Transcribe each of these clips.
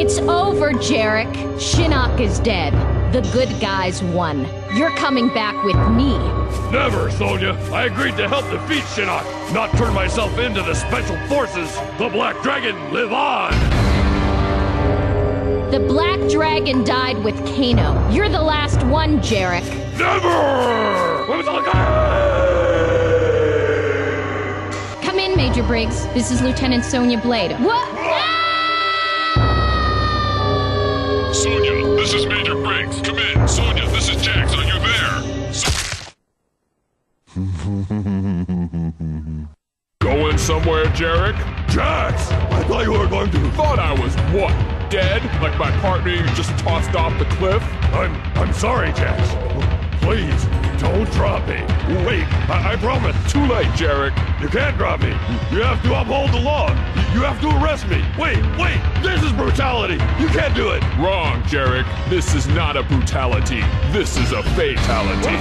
It's over, Jarek. Shinnok is dead. The good guys won. You're coming back with me. Never, Sonya. I agreed to help defeat Shinnok, not turn myself into the Special Forces. The Black Dragon, live on! The Black Dragon died with Kano. You're the last one, Jarek. Never! Come in, Major Briggs. This is Lieutenant Sonya Blade. What? Sonya, this is Major Briggs. Come in. Sonya, this is Jax. Are you there? So- Going somewhere, Jarek? Jax! I thought you were going to. Thought I was what? Dead? Like my partner you just tossed off the cliff? I'm I'm sorry, Jax. Please, don't drop me. Wait, I, I promise. Too late, Jarek. You can't drop me. You have to uphold the law. You have to arrest me. Wait, wait. This is brutality. You can't do it. Wrong, Jarek. This is not a brutality. This is a fatality.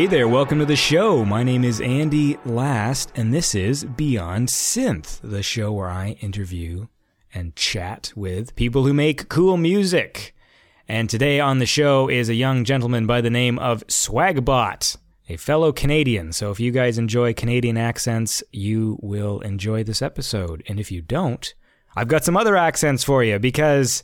Hey there, welcome to the show. My name is Andy Last, and this is Beyond Synth, the show where I interview and chat with people who make cool music. And today on the show is a young gentleman by the name of Swagbot, a fellow Canadian. So if you guys enjoy Canadian accents, you will enjoy this episode. And if you don't, I've got some other accents for you because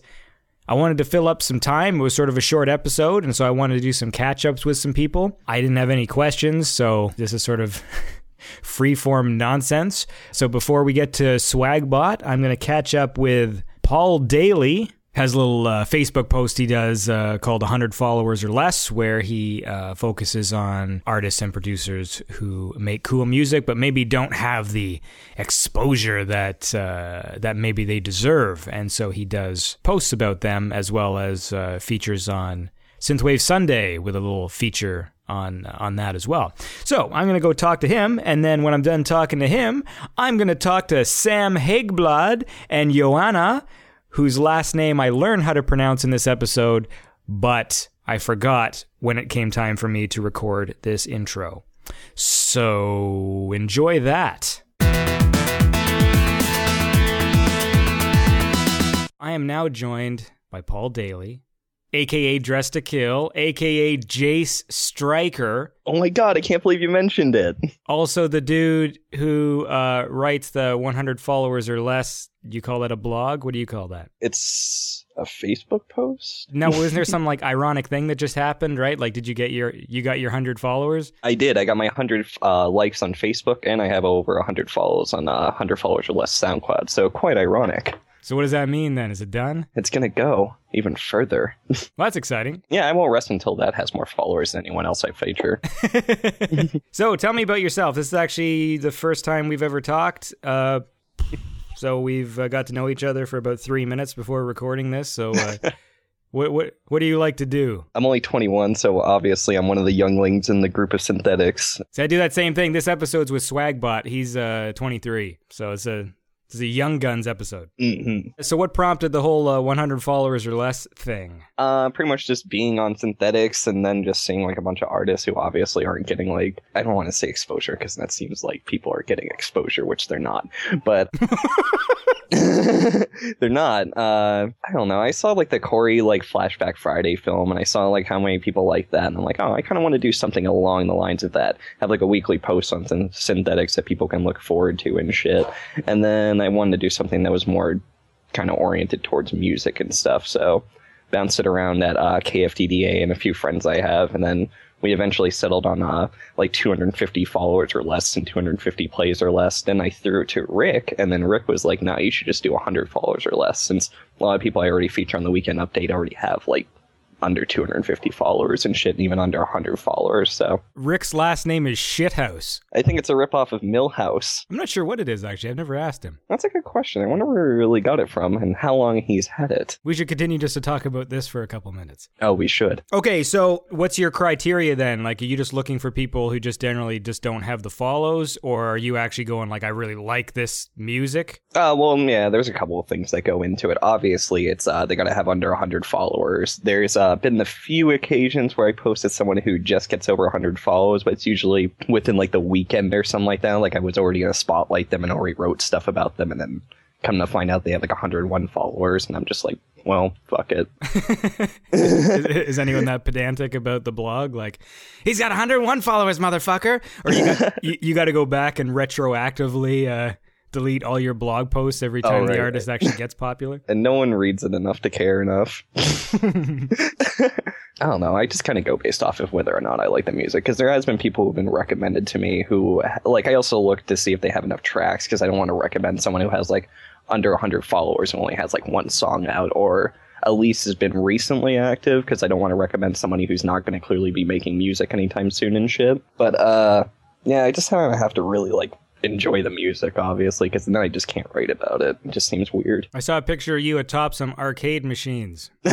I wanted to fill up some time. It was sort of a short episode, and so I wanted to do some catch ups with some people. I didn't have any questions, so this is sort of free form nonsense. So before we get to Swagbot, I'm going to catch up with Paul Daly. Has a little uh, Facebook post he does uh, called 100 Followers or Less, where he uh, focuses on artists and producers who make cool music, but maybe don't have the exposure that uh, that maybe they deserve. And so he does posts about them as well as uh, features on Synthwave Sunday with a little feature on on that as well. So I'm gonna go talk to him, and then when I'm done talking to him, I'm gonna talk to Sam Hagblad and Joanna, whose last name I learned how to pronounce in this episode, but I forgot when it came time for me to record this intro. So enjoy that. I am now joined by Paul Daly, aka Dress to Kill, aka Jace Striker, Oh my god, I can't believe you mentioned it. also the dude who uh, writes the 100 followers or less. You call that a blog? What do you call that? It's a Facebook post? Now, wasn't there some like ironic thing that just happened, right? Like, did you get your you got your 100 followers? I did. I got my 100 uh, likes on Facebook, and I have over 100 follows on uh, 100 followers or less SoundCloud, so quite ironic. So what does that mean then? Is it done? It's gonna go even further. Well, that's exciting. yeah, I won't rest until that has more followers than anyone else I feature. So tell me about yourself. This is actually the first time we've ever talked. Uh, so we've uh, got to know each other for about three minutes before recording this. So, uh, what what what do you like to do? I'm only 21, so obviously I'm one of the younglings in the group of synthetics. So I do that same thing. This episode's with Swagbot. He's uh, 23, so it's a it's a Young Guns episode. hmm So what prompted the whole uh, 100 followers or less thing? Uh, pretty much just being on synthetics and then just seeing like a bunch of artists who obviously aren't getting like I don't want to say exposure because that seems like people are getting exposure, which they're not. But they're not. Uh, I don't know. I saw like the Corey like Flashback Friday film, and I saw like how many people like that, and I'm like, oh, I kind of want to do something along the lines of that. Have like a weekly post on syn- synthetics that people can look forward to and shit. And then I wanted to do something that was more kind of oriented towards music and stuff. So bounced it around at uh, KFDDA and a few friends I have, and then we eventually settled on uh, like 250 followers or less and 250 plays or less. Then I threw it to Rick, and then Rick was like, "No, you should just do 100 followers or less." Since a lot of people I already feature on the weekend update already have like under 250 followers and shit, and even under 100 followers. So Rick's last name is Shithouse. I think it's a ripoff of Millhouse. I'm not sure what it is actually. I've never asked him. That's a good question. I wonder where he really got it from and how long he's had it. We should continue just to talk about this for a couple minutes. Oh, we should. Okay, so what's your criteria then? Like, are you just looking for people who just generally just don't have the follows, or are you actually going like, I really like this music? Uh, well, yeah, there's a couple of things that go into it. Obviously, it's uh, they got to have under 100 followers. There's uh, been the few occasions where I posted someone who just gets over 100 follows, but it's usually within like the weekend or something like that. Like I was already gonna spotlight them and already wrote stuff about them, and then come to find out they have like 101 followers, and I'm just like, well, fuck it. is, is anyone that pedantic about the blog? Like, he's got 101 followers, motherfucker. Or you got you, you got to go back and retroactively uh, delete all your blog posts every time right, the artist right. actually gets popular. and no one reads it enough to care enough. I don't know. I just kind of go based off of whether or not I like the music because there has been people who've been recommended to me who like I also look to see if they have enough tracks because I don't want to recommend someone who has like under 100 followers and only has like one song out or at least has been recently active because I don't want to recommend somebody who's not going to clearly be making music anytime soon and shit. But uh yeah, I just kind of have to really like enjoy the music obviously because then I just can't write about it. It just seems weird. I saw a picture of you atop some arcade machines.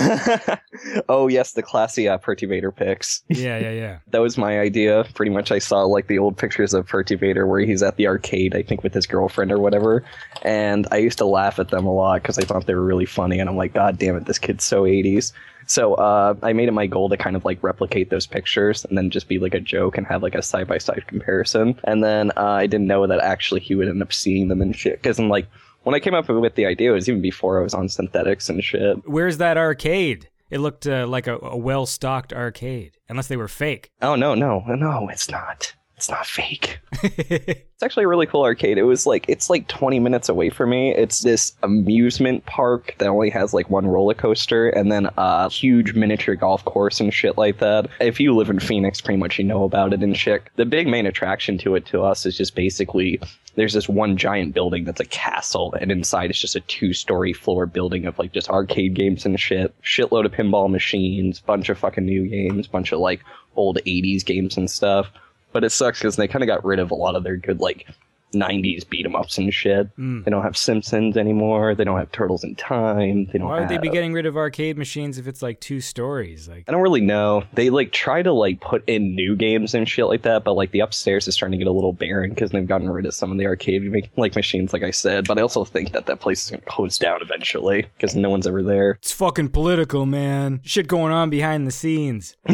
oh yes, the classy uh, Perturbator pics. Yeah, yeah, yeah. That was my idea. Pretty much, I saw like the old pictures of Perturbator where he's at the arcade, I think, with his girlfriend or whatever. And I used to laugh at them a lot because I thought they were really funny. And I'm like, God damn it, this kid's so 80s. So uh, I made it my goal to kind of like replicate those pictures and then just be like a joke and have like a side by side comparison. And then uh, I didn't know that actually he would end up seeing them and shit. Because I'm like, when I came up with the idea, it was even before I was on synthetics and shit. Where's that arcade? It looked uh, like a, a well stocked arcade, unless they were fake. Oh no, no, no, it's not. It's not fake. it's actually a really cool arcade. It was like it's like 20 minutes away from me. It's this amusement park that only has like one roller coaster and then a huge miniature golf course and shit like that. If you live in Phoenix, pretty much you know about it and shit. The big main attraction to it to us is just basically there's this one giant building that's a castle and inside it's just a two-story floor building of like just arcade games and shit. Shitload of pinball machines, bunch of fucking new games, bunch of like old 80s games and stuff. But it sucks because they kind of got rid of a lot of their good like 90s beat 'em ups and shit. Hmm. They don't have Simpsons anymore. They don't have Turtles in Time. They don't Why would they be getting rid of arcade machines if it's like two stories? Like, I don't really know. They like try to like put in new games and shit like that, but like the upstairs is starting to get a little barren because they've gotten rid of some of the arcade like machines, like I said. But I also think that that place is gonna close down eventually because no one's ever there. it's fucking political, man. Shit going on behind the scenes.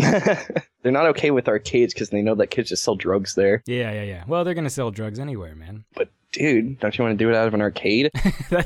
They're not okay with arcades because they know that kids just sell drugs there. Yeah, yeah, yeah. Well, they're gonna sell drugs anywhere, man. But dude, don't you want to do it out of an arcade?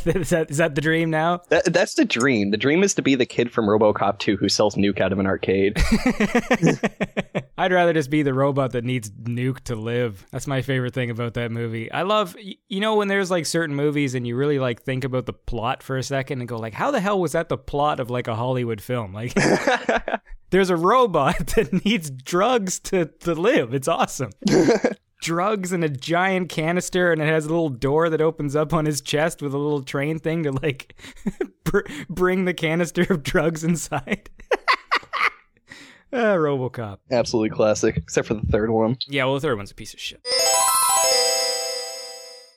is, that, is that the dream now? that, that's the dream. The dream is to be the kid from RoboCop 2 who sells nuke out of an arcade. I'd rather just be the robot that needs nuke to live. That's my favorite thing about that movie. I love, you know, when there's like certain movies and you really like think about the plot for a second and go like, how the hell was that the plot of like a Hollywood film? Like, there's a robot that needs drugs to to live. It's awesome. drugs in a giant canister and it has a little door that opens up on his chest with a little train thing to like br- bring the canister of drugs inside. Ah, RoboCop. Absolutely classic, except for the third one. Yeah, well, the third one's a piece of shit.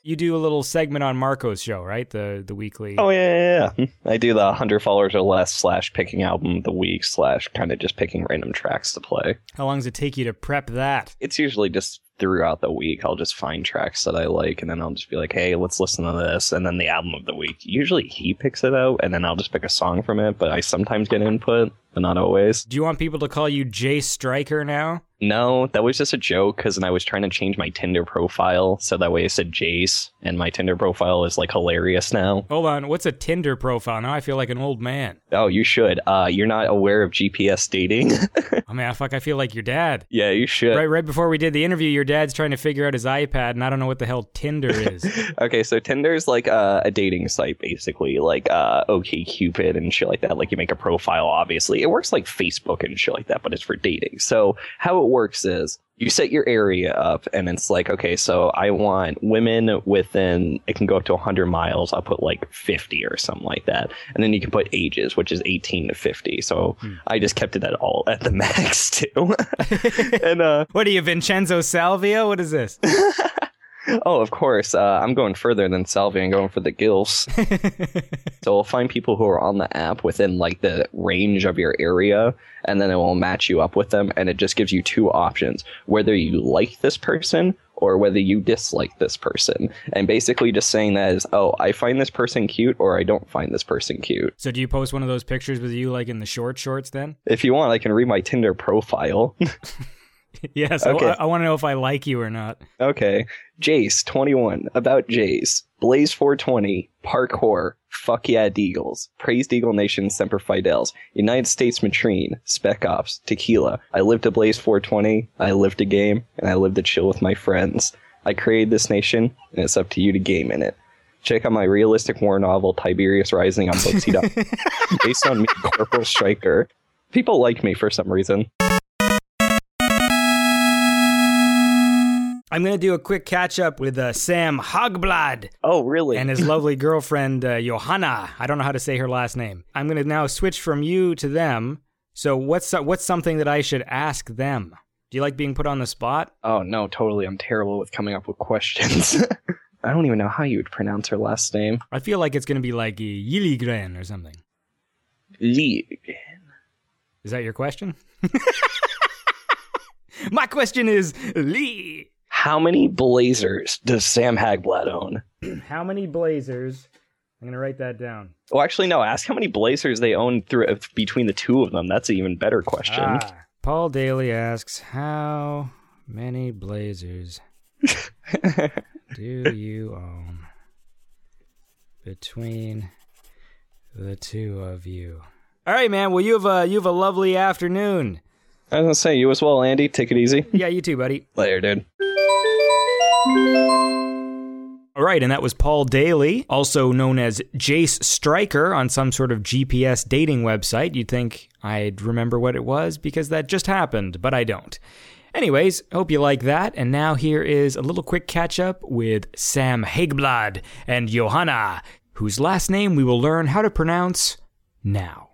You do a little segment on Marco's show, right? The the weekly. Oh yeah, yeah, yeah. Hmm. I do the hundred followers or less slash picking album of the week slash kind of just picking random tracks to play. How long does it take you to prep that? It's usually just throughout the week. I'll just find tracks that I like, and then I'll just be like, "Hey, let's listen to this." And then the album of the week. Usually he picks it out, and then I'll just pick a song from it. But I sometimes get input, but not always. Do you want people to call you Jay Striker now? No, that was just a joke because I was trying to change my Tinder profile so that way it said Jace, and my Tinder profile is like hilarious now. Hold on, what's a Tinder profile? Now I feel like an old man. Oh, you should. Uh, you're not aware of GPS dating? I mean, fuck, I feel like your dad. yeah, you should. Right, right before we did the interview, your dad's trying to figure out his iPad, and I don't know what the hell Tinder is. Okay, so Tinder's like uh, a dating site, basically, like uh, OK Cupid and shit like that. Like you make a profile, obviously. It works like Facebook and shit like that, but it's for dating. So how it works is you set your area up and it's like okay so i want women within it can go up to 100 miles i'll put like 50 or something like that and then you can put ages which is 18 to 50 so i just kept it at all at the max too and uh What are you, Vincenzo Salvia? What is this? oh of course. Uh, i'm going further than salvi and going for the gills. So we'll find people who are on the app within like the range of your area and then it will match you up with them and it just gives you two options. Whether you like this person or whether you dislike this person. And basically just saying that is oh i find this person cute or i don't find this person cute. So do you post one of those pictures with you like in the short shorts then? if you want i can read my tinder profile yes. Okay. I, I want to know if I like you or not. okay. Jace 21 about jace. Blaze 420 parkour fuck yeah deagles praised eagle nation semper fidels. United states matrine spec ops tequila. I live to blaze 420 i live to game and i live to chill with my friends. I created this nation and it's up to you to game in it. Check out my realistic war novel tiberius rising on booksy.com based on me corporal striker people like me for some reason I'm going to do a quick catch up with uh, Sam Hogblad oh really and his lovely girlfriend, uh, Johanna. I don't know how to say her last name. I'm going to now switch from you to them. So, what's, what's something that I should ask them? Do you like being put on the spot? Oh no, totally. I'm terrible with coming up with questions. I don't even know how you would pronounce her last name. I feel like it's going to be like uh, Yilligren or something. Lee. Is that your question? My question is Lee. How many blazers does Sam Hagblad own? How many blazers? I'm going to write that down. Well, actually, no. Ask how many blazers they own through between the two of them. That's an even better question. Ah, Paul Daly asks, How many blazers do you own between the two of you? All right, man. Well, you have a you have a lovely afternoon. I was gonna say you as well, Andy. Take it easy. Yeah, you too, buddy. Later, dude. All right, and that was Paul Daly, also known as Jace Stryker on some sort of GPS dating website. You'd think I'd remember what it was because that just happened, but I don't. Anyways, hope you like that. And now here is a little quick catch up with Sam Haigblad and Johanna, whose last name we will learn how to pronounce now.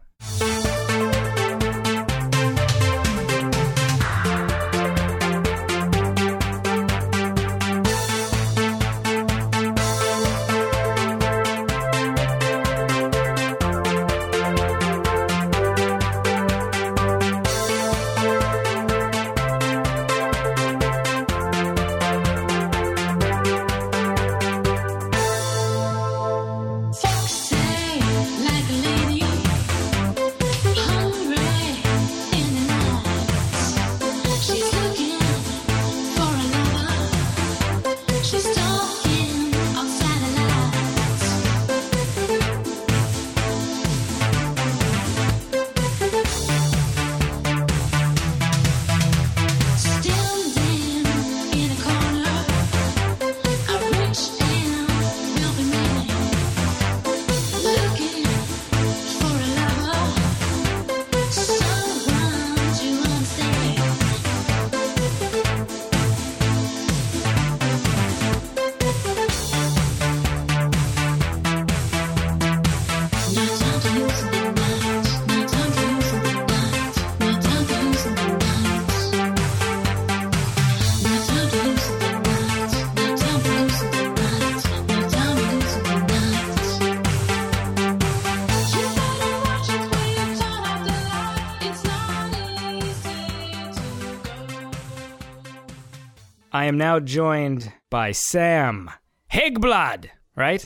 I am now joined by Sam Higblad, right?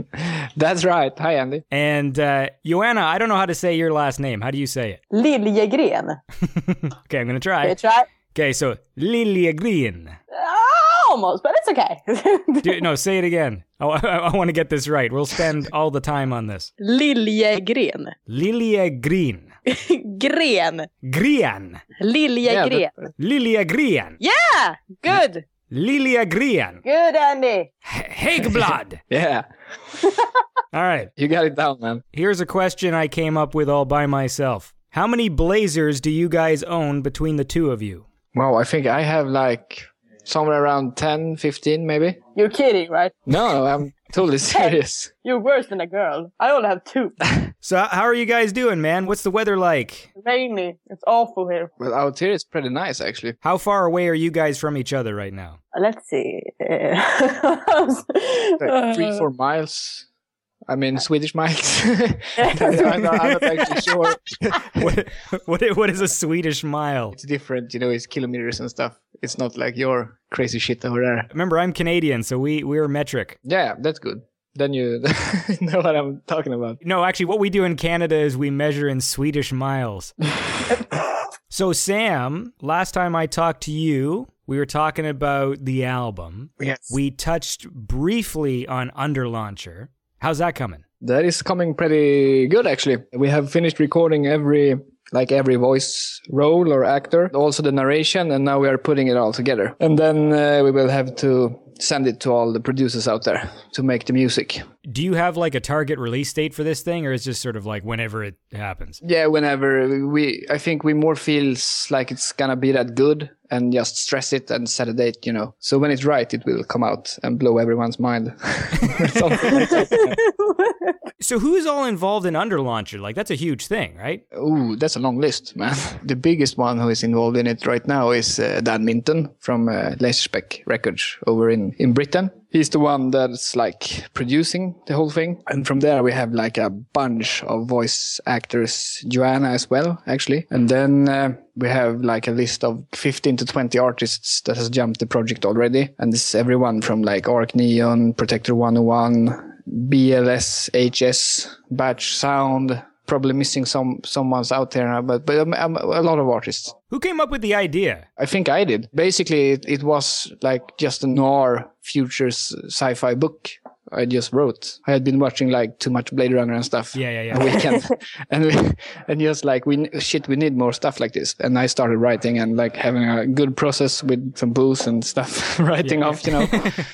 That's right. Hi, Andy. And uh, Joanna, I don't know how to say your last name. How do you say it? Liljegren. Okay, I'm going to try. you try? Okay, so Liljegren. Ah, almost, but it's okay. Do, no, say it again. Oh, I, want to get this right. We'll spend all the time on this. Liljegren. Liljegren. Gren. Grian. Liljegren. Liljegren. Yeah, good. Lilia Liljegren. Good, Andy. Haigblad. Yeah, all right. you got it down, man. Here's a question I came up with all by myself. How many blazers do you guys own between the two of you? Well, I think I have like somewhere around 10, 15 maybe. You're kidding, right? No, no, I'm totally serious. You're worse than a girl. I only have two. So how are you guys doing, man? What's the weather like? Rainy. It's awful here. Well, out here it's pretty nice actually. How far away are you guys from each other right now? Uh, let's see. Like three, uh, four miles. I mean Swedish miles. I'm, not, I'm not actually sure. what, what what is a Swedish mile? It's different, you know, it's kilometers and stuff. It's not like your crazy shit over there. Remember, I'm Canadian, so we we're metric. Yeah, that's good. Then you know what I'm talking about. No, actually, what we do in Canada is we measure in Swedish miles. so, Sam, last time I talked to you, we were talking about the album. Yes. We touched briefly on Underlauncher. How's that coming? That is coming pretty good actually. We have finished recording every like every voice role or actor, also the narration, and now we are putting it all together. And then uh, we will have to send it to all the producers out there to make the music. Do you have like a target release date for this thing, or is it just sort of like whenever it happens? Yeah, whenever we, I think we more feels like it's gonna be that good and just stress it and set a date, you know. So when it's right, it will come out and blow everyone's mind. Something like that. So, who's all involved in Underlauncher? Like, that's a huge thing, right? Ooh, that's a long list, man. The biggest one who is involved in it right now is uh, Dan Minton from uh, Laserspec Records over in, in Britain. He's the one that's like producing the whole thing. And from there, we have like a bunch of voice actors, Joanna as well, actually. And then uh, we have like a list of 15 to 20 artists that has jumped the project already. And this is everyone from like Arc Neon, Protector 101, BLS, HS, Batch Sound, probably missing some someone's out there, but but um, um, a lot of artists. Who came up with the idea? I think I did. Basically, it, it was like just a noir futures sci-fi book. I just wrote. I had been watching like too much Blade Runner and stuff. Yeah, yeah, yeah. A weekend, and we, and just like we shit, we need more stuff like this. And I started writing and like having a good process with some booze and stuff, writing off, you know.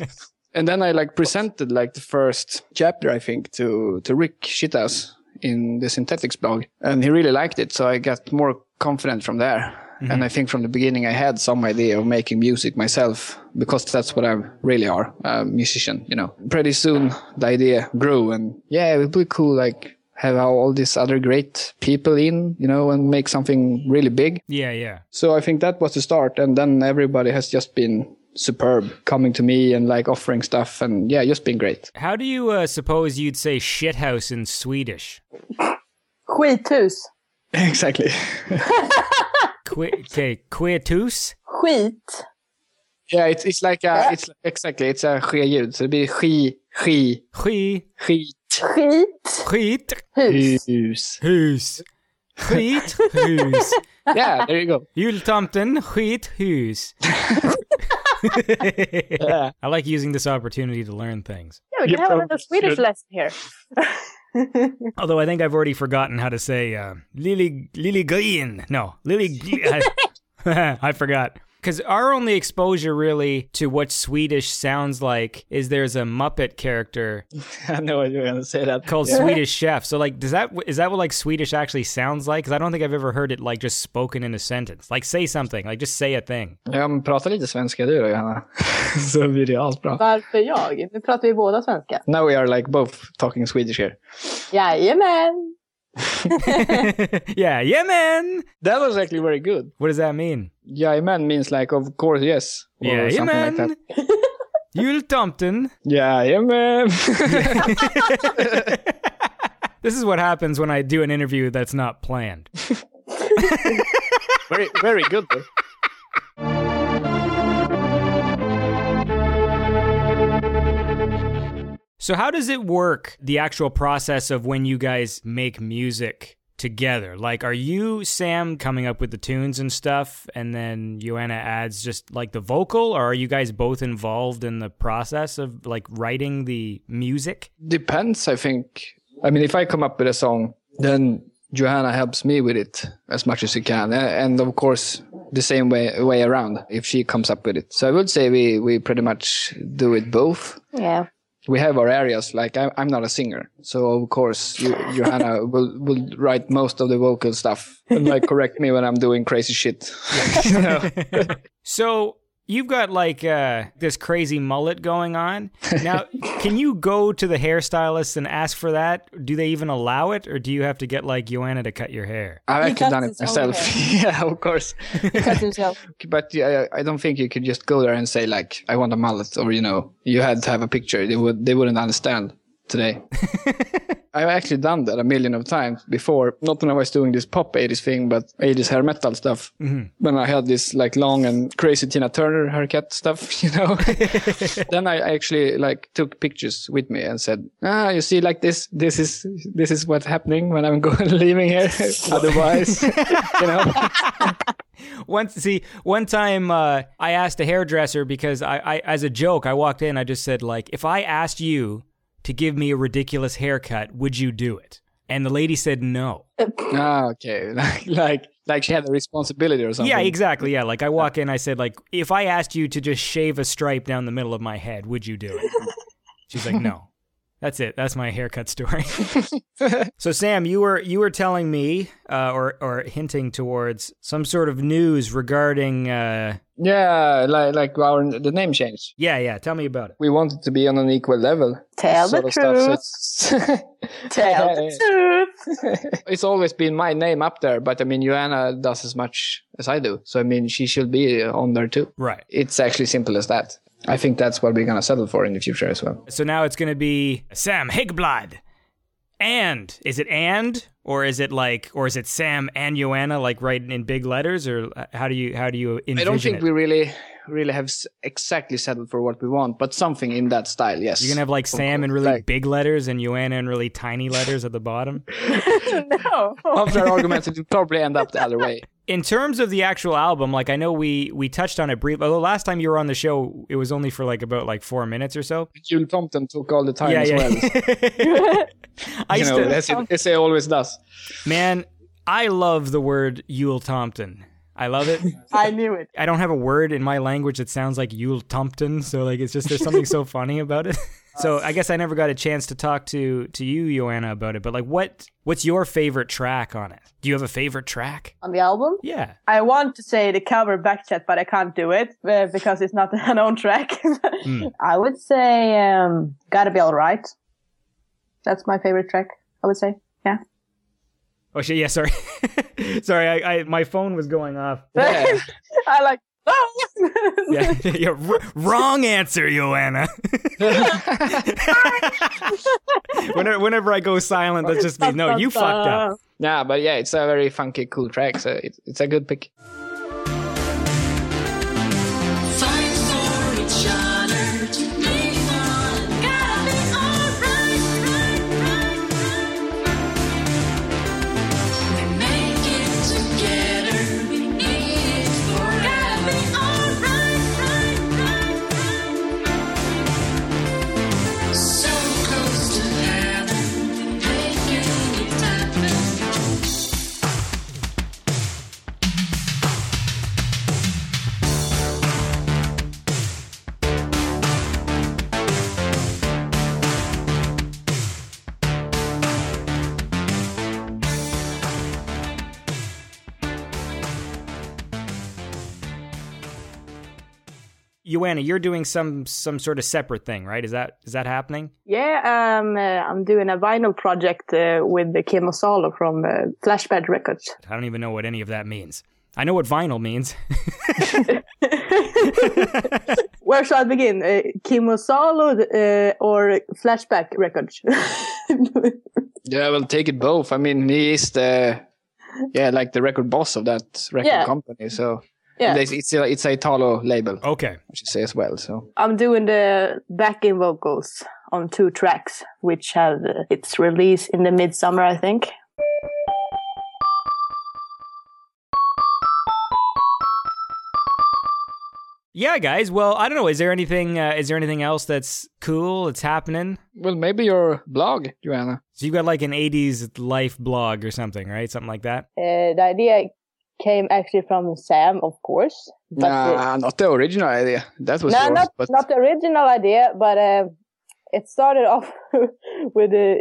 and then I like presented like the first chapter, I think, to to Rick Shithouse in the Synthetics blog, and he really liked it. So I got more confident from there. Mm-hmm. And I think from the beginning I had some idea of making music myself because that's what I really are, a musician, you know. Pretty soon the idea grew and yeah, it would be cool like have all these other great people in, you know, and make something really big. Yeah, yeah. So I think that was the start. And then everybody has just been superb coming to me and like offering stuff and yeah, just been great. How do you uh, suppose you'd say shithouse in Swedish? Skithus. exactly. Qui- okay, quietus? Skit. yeah, it's, it's like a, it's exactly, it's a ske-ljud. So det blir ski, ski, Ski, skit, Skit. skit, Hus. hus. hus. Skit, hus. Yeah, there you go. Jultomten, skit, hus. I like using this opportunity to learn things. Yeah, we You can have another probably Swedish should. lesson here. Although I think I've already forgotten how to say uh, Lily Lily Green. No, Lily. I, I forgot. Because our only exposure really to what Swedish sounds like is there's a Muppet character I know what you're gonna say that. called Swedish Chef. So like, does that is that what like Swedish actually sounds like? Because I don't think I've ever heard it like just spoken in a sentence. Like say something, like just say a thing. Ja, men prata lite svenska du då, Johanna. Så blir det asbra. Varför jag? Nu pratar vi båda svenska. Now we are like both talking Swedish here. Jajamän! yeah, yeah, man. That was actually very good. What does that mean? Jajamän means like of course yes. Yeah, yeah, something like man. that. Jultomten. Jajamän. This is what happens when I do an interview that's not planned. very, very good though. So, how does it work, the actual process of when you guys make music together? Like, are you, Sam, coming up with the tunes and stuff, and then Joanna adds just like the vocal, or are you guys both involved in the process of like writing the music? Depends, I think. I mean, if I come up with a song, then Johanna helps me with it as much as she can, eh, and of course the same way way around if she comes up with it. So I would say we we pretty much do it both. Yeah. We have our areas. Like I, I'm not a singer, so of course you, Johanna will will write most of the vocal stuff and like correct me when I'm doing crazy shit. You know? So you've got like uh, this crazy mullet going on. Now, can you go to the hairstylist and ask for that? Do they even allow it, or do you have to get like Joanna to cut your hair? I've He actually done it myself. yeah, of course. Cut himself. But yeah, I don't think you could just go there and say like, "I want a mullet," or you know, you had to have a picture. They would they wouldn't understand today. I've actually done that a million of times before. Not when I was doing this pop 80s thing, but 80s hair metal stuff. When I had this like long and crazy Tina Turner haircut stuff, you know. then I actually like took pictures with me and said, "Ah, you see, like this, this is this is what's happening when I'm going leaving here. Otherwise, you know." Once, see, one time uh, I asked a hairdresser because I, I, as a joke, I walked in. I just said like, if I asked you to give me a ridiculous haircut, would you do it? And the lady said no. Ah, okay. Like, like, like she had a responsibility or something. Yeah, exactly. Yeah, like I walk in, I said like, if I asked you to just shave a stripe down the middle of my head, would you do it? She's like, no. That's it. That's my haircut story. so Sam, you were you were telling me, uh, or or hinting towards some sort of news regarding. Uh, Yeah, like like our the name change. yeah, yeah. Tell me about it. We wanted to be on an equal level. Tell the of stuff, truth. so it's- Tell the truth. it's always been my name up there, but I mean, Joanna does as much as I do. So I mean, she should be on there too. Right. It's actually simple as that. I think that's what we're gonna settle for in the future as well. So now it's going to be Sam Higblad. And is it and or is it like or is it Sam and Joanna like written in big letters or uh, how do you how do you envision I don't think it? we really, really have s- exactly settled for what we want, but something in that style, yes. You're gonna have like Sam in really Like- big letters and Joanna in really tiny letters at the bottom. no. After our arguments, it will probably end up the other way. In terms of the actual album, like I know we we touched on it briefly. Although last time you were on the show, it was only for like about like four minutes or so. Jule Thompson took all the time yeah, as yeah. well. I you used know, to, as it, as it always does. man, I love the word Yule Thompson. I love it. I knew it. I don't have a word in my language that sounds like Yule Thompson, so like it's just there's something so funny about it. So I guess I never got a chance to talk to to you, Joanna, about it. But like, what what's your favorite track on it? Do you have a favorite track? On the album? Yeah. I want to say the cover Backchat, but I can't do it uh, because it's not an own track. I would say um, Gotta Be Alright. That's my favorite track, I would say. Yeah. Oh shit. Yeah. Sorry. sorry. I, I my phone was going off. Yeah. I like. Yeah. Oh! yeah r- wrong answer, Joanna. whenever, whenever I go silent, that's just me. No, you fucked up. Yeah, but yeah, it's a very funky, cool track, so it, it's a good pick. Joanna, you're doing some some sort of separate thing, right? Is that is that happening? Yeah, um, uh, I'm doing a vinyl project uh, with the Kim Osalo from uh, Flashback Records. I don't even know what any of that means. I know what vinyl means. Where should I begin? Uh, Kim Osalo uh, or Flashback Records? Yeah, well, take it both. I mean, he is the, yeah, like the record boss of that record Yeah. company. So yeah, it's it's a, it's a Italo label, okay. I should say as well. So I'm doing the backing vocals on two tracks, which have uh, its release in the midsummer, I think. Yeah, guys. Well, I don't know. Is there anything? Uh, is there anything else that's cool? That's happening? well, maybe your blog, Joanna. So you've got like an '80s life blog or something, right? Something like that. Uh, the idea came actually from Sam, of course. But Nah, not the original idea. That was no, yours. not but not the original idea, but uh, it started off with the,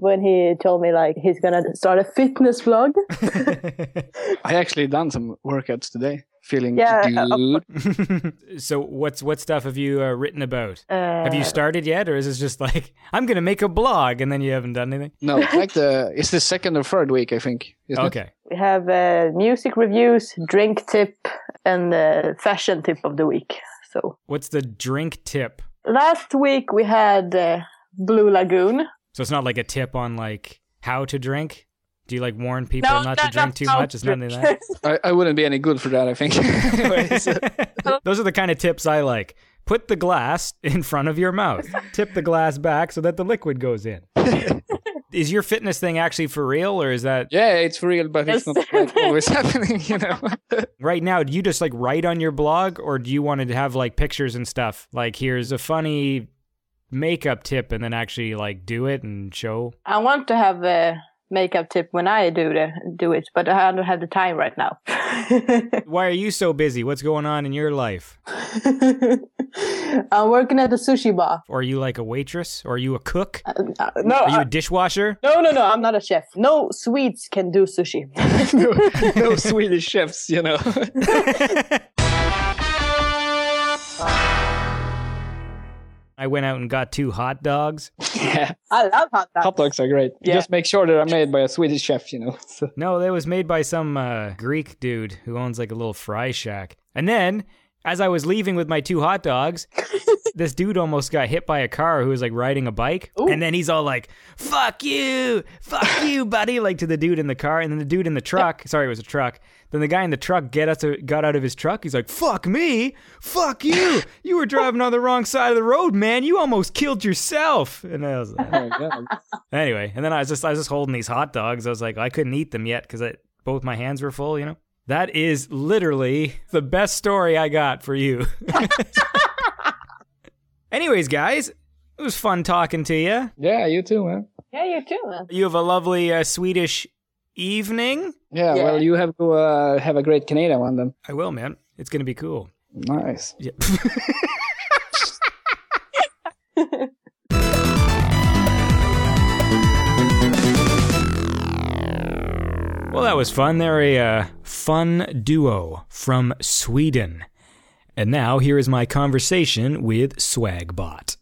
when he told me like he's gonna start a fitness vlog. I actually done some workouts today. Feeling Yeah, good. so what's what stuff have you uh, written about? Uh, have you started yet, or is this just like I'm gonna make a blog and then you haven't done anything? No, it's like the it's the second or third week, I think. isn't it? Okay. We have uh, music reviews, drink tip, and uh, fashion tip of the week. So What's the drink tip? last week we had uh, Blue Lagoon. So it's not like a tip on like how to drink. Do you like warn people No, not no, to drink no, too much? It's not any of that. I, I wouldn't be any good for that, I think. Those are the kind of tips I like. Put the glass in front of your mouth. Tip the glass back so that the liquid goes in. is your fitness thing actually for real, or is that yeah, it's for real, but it's not like always happening, you know. right now? Do you just like write on your blog, or do you want to have like pictures and stuff? Like, here's a funny makeup tip, and then actually like do it and show. I want to have a makeup tip when I do the do it, but I don't have the time right now. Why are you so busy? What's going on in your life? I'm working at the sushi bar. Or are you like a waitress? Or are you a cook? Uh, no, Are you I- a dishwasher? no, no, no. I'm not a chef. No Swedes can do sushi. no, no Swedish chefs, you know. I went out and got two hot dogs. yeah, I love hot dogs. hot dogs are great. Yeah. Just make sure they're made by a Swedish chef, you know. So, No, that was made by some uh, Greek dude who owns like a little fry shack. And then, as I was leaving with my two hot dogs, this dude almost got hit by a car who was like riding a bike. And then he's all like, fuck you, fuck you, buddy, like to the dude in the car. And then the dude in the truck, sorry, it was a truck. Then the guy in the truck get us got out of his truck. He's like, fuck me, fuck you. You were driving on the wrong side of the road, man. You almost killed yourself. And I was like, oh my God. Anyway, and then I was just I was just holding these hot dogs. I was like, I couldn't eat them yet because both my hands were full. You know, that is literally the best story I got for you. Anyways, guys, it was fun talking to you. Yeah, you too, man. Yeah, you too, man. You have a lovely uh, Swedish evening. Yeah, Yeah. well, you have to uh, have a great Canadian one then. I will, man. It's gonna be cool. Nice. Yeah. well, that was fun. They're a uh, fun duo from Sweden. And now here is my conversation with Swagbot.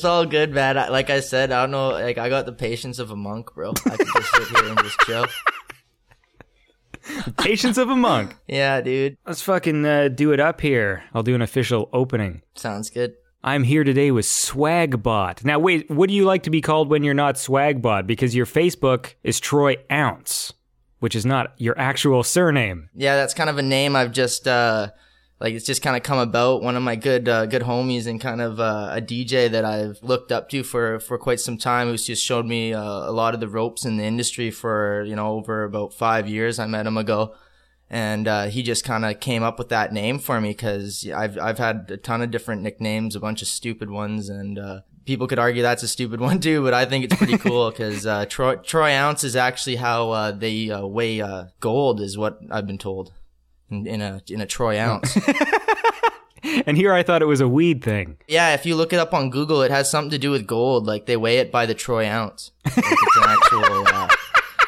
It's all good, man. I, like I said, I don't know. Like I got the patience of a monk, bro. I can just sit here and just chill. Patience of a monk. Yeah, dude. Let's fucking uh, do it up here. I'll do an official opening. Sounds good. I'm here today with Swagbot. Now, wait, what do you like to be called when you're not Swagbot? Because your Facebook is Troy Ounce, which is not your actual surname. Yeah, that's kind of a name I've just uh like it's just kind of come about. One of my good uh, good homies and kind of uh, a DJ that I've looked up to for for quite some time, who's just showed me uh, a lot of the ropes in the industry for you know over about five years. I met him ago. And uh, he just kind of came up with that name for me because I've I've had a ton of different nicknames, a bunch of stupid ones, and uh, people could argue that's a stupid one too. But I think it's pretty cool because uh, Troy Troy ounce is actually how uh, they uh, weigh uh, gold, is what I've been told in, in a in a troy ounce. And here I thought it was a weed thing. yeah, if you look it up on Google, it has something to do with gold. Like they weigh it by the troy ounce. Like it's an actual. Uh,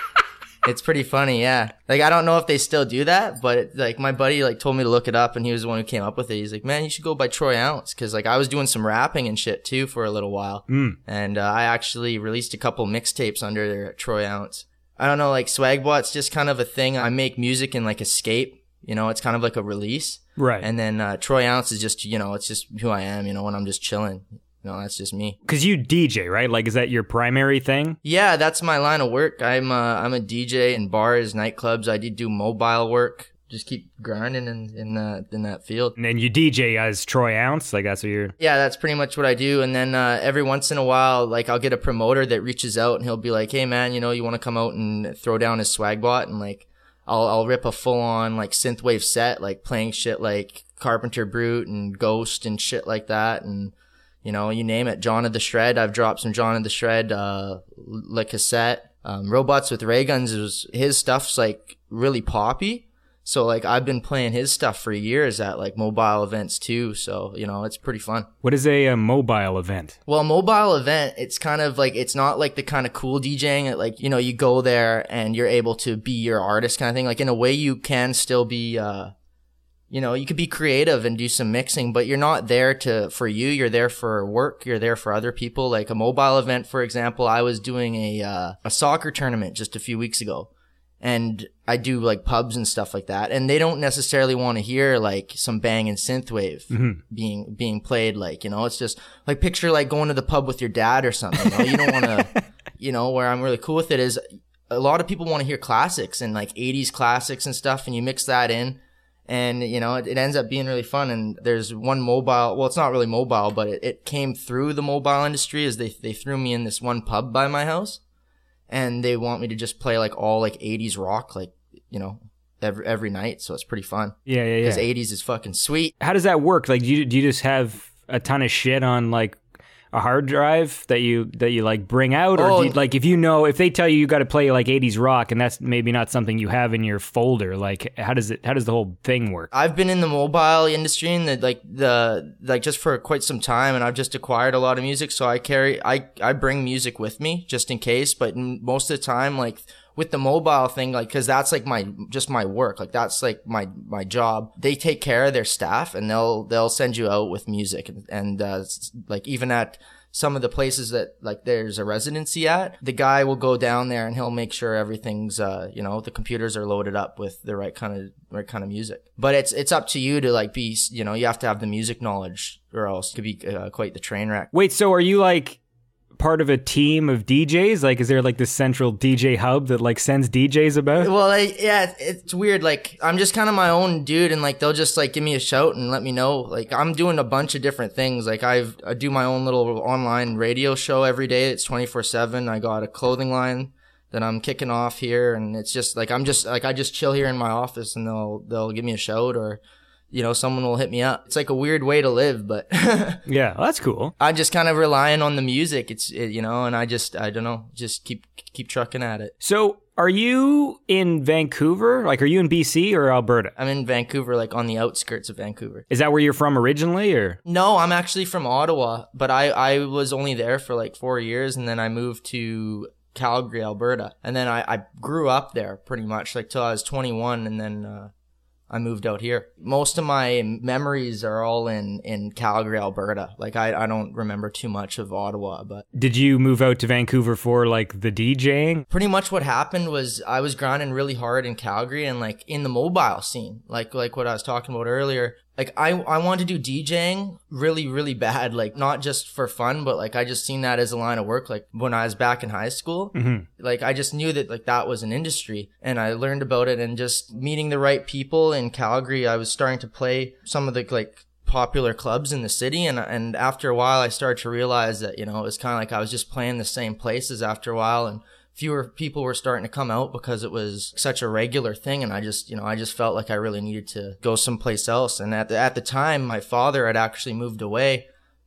it's pretty funny, yeah. Like I don't know if they still do that, but it, like my buddy like told me to look it up, and he was the one who came up with it. He's like, "Man, you should go by Troy Ounce," because like I was doing some rapping and shit too for a little while, Mm. and uh, I actually released a couple mixtapes under Troy Ounce. I don't know, like Swagbot's just kind of a thing. I make music and like escape. You know, it's kind of like a release. Right. And then uh, Troy Ounce is just you know, it's just who I am. You know, when I'm just chilling. You know, that's just me. Because you DJ, right? Like, is that your primary thing? Yeah, that's my line of work. I'm uh, I'm a DJ in bars, nightclubs. I did do mobile work. Just keep grinding in in that in that field. And then you DJ as Troy Ounce. Like, that's what you're. Yeah, that's pretty much what I do. And then uh, every once in a while, like I'll get a promoter that reaches out and he'll be like, "Hey, man, you know, you want to come out and throw down his swagbot?" And like, I'll I'll rip a full on like synthwave set, like playing shit like Carpenter Brut and Ghost and shit like that, and you know, you name it. John of the Shred. I've dropped some John of the Shred, uh, like cassette. Um, Robots with Rayguns is his stuff's like really poppy. So like I've been playing his stuff for years at like mobile events too. So, you know, it's pretty fun. What is a, uh mobile event? Well, a mobile event, it's kind of like, it's not like the kind of cool DJing that like, you know, you go there and you're able to be your artist kind of thing. Like in a way you can still be, uh, you know, you could be creative and do some mixing, but you're not there to, for you. You're there for work. You're there for other people. Like a mobile event, for example, I was doing a, uh, a soccer tournament just a few weeks ago and I do like pubs and stuff like that. And they don't necessarily want to hear like some bang banging synthwave mm-hmm. being, being played. Like, you know, it's just like picture like going to the pub with your dad or something. You, know? you don't want to, you know, where I'm really cool with it is a lot of people want to hear classics and like 80s classics and stuff. And you mix that in and you know it, it ends up being really fun and there's one mobile well it's not really mobile but it, it came through the mobile industry as they, they threw me in this one pub by my house and they want me to just play like all like 80s rock like you know every every night so it's pretty fun Yeah, yeah, because yeah. 80s is fucking sweet How does that work? Like, do you, do you just have a ton of shit on like a hard drive that you that you like bring out, or Oh. do you, oh. like if you know if they tell you you got to play like '80s rock and that's maybe not something you have in your folder, like how does it how does the whole thing work? I've been in the mobile industry and the like the like just for quite some time, and I've just acquired a lot of music. So I carry I I bring music with me just in case. But most of the time, like with the mobile thing, like because that's like my just my work, like that's like my my job. They take care of their staff, and they'll they'll send you out with music, and, and uh, like even at some of the places that like there's a residency at, the guy will go down there and he'll make sure everything's uh you know the computers are loaded up with the right kind of right kind of music. But it's it's up to you to like be you know you have to have the music knowledge or else it could be uh, quite the train wreck. Wait, so are you like part of a team of DJs? Like, is there like this central DJ hub that like sends DJs about? Well, like, yeah, it's weird. Like, I'm just kind of my own dude, and like, they'll just like give me a shout and let me know. Like, I'm doing a bunch of different things. Like, I've I do my own little online radio show every day. It's 24 seven. I got a clothing line that I'm kicking off here, and it's just like I'm just like I just chill here in my office, and they'll they'll give me a shout or. You know, someone will hit me up. It's like a weird way to live, but Yeah, well, that's cool. I'm just kind of relying on the music. It's it, you know, and I just I don't know, just keep keep trucking at it. So, are you in Vancouver? Like, are you in BC or Alberta? I'm in Vancouver, like on the outskirts of Vancouver. Is that where you're from originally, or? No, I'm actually from Ottawa, but I, I was only there for like four years and then I moved to Calgary, Alberta. And then I, I grew up there pretty much like till I was 21 and then, uh, I moved out here. Most of my memories are all in, in Calgary, Alberta. Like I, I don't remember too much of Ottawa, but Did you move out to Vancouver for like the DJing? pretty much what happened was I was grinding really hard in Calgary and like in the mobile scene, like like what I was talking about earlier. Like I I wanted to do DJing really really bad, like not just for fun, but like I just seen that as a line of work. Like when I was back in high school, mm-hmm. like I just knew that like that was an industry, and I learned about it and just meeting the right people in Calgary. I was starting to play some of the like popular clubs in the city and and after a while I started to realize that you know it was kind of like I was just playing the same places after a while and fewer people were starting to come out because it was such a regular thing and I just you know I just felt like I really needed to go someplace else. And at the at the time my father had actually moved away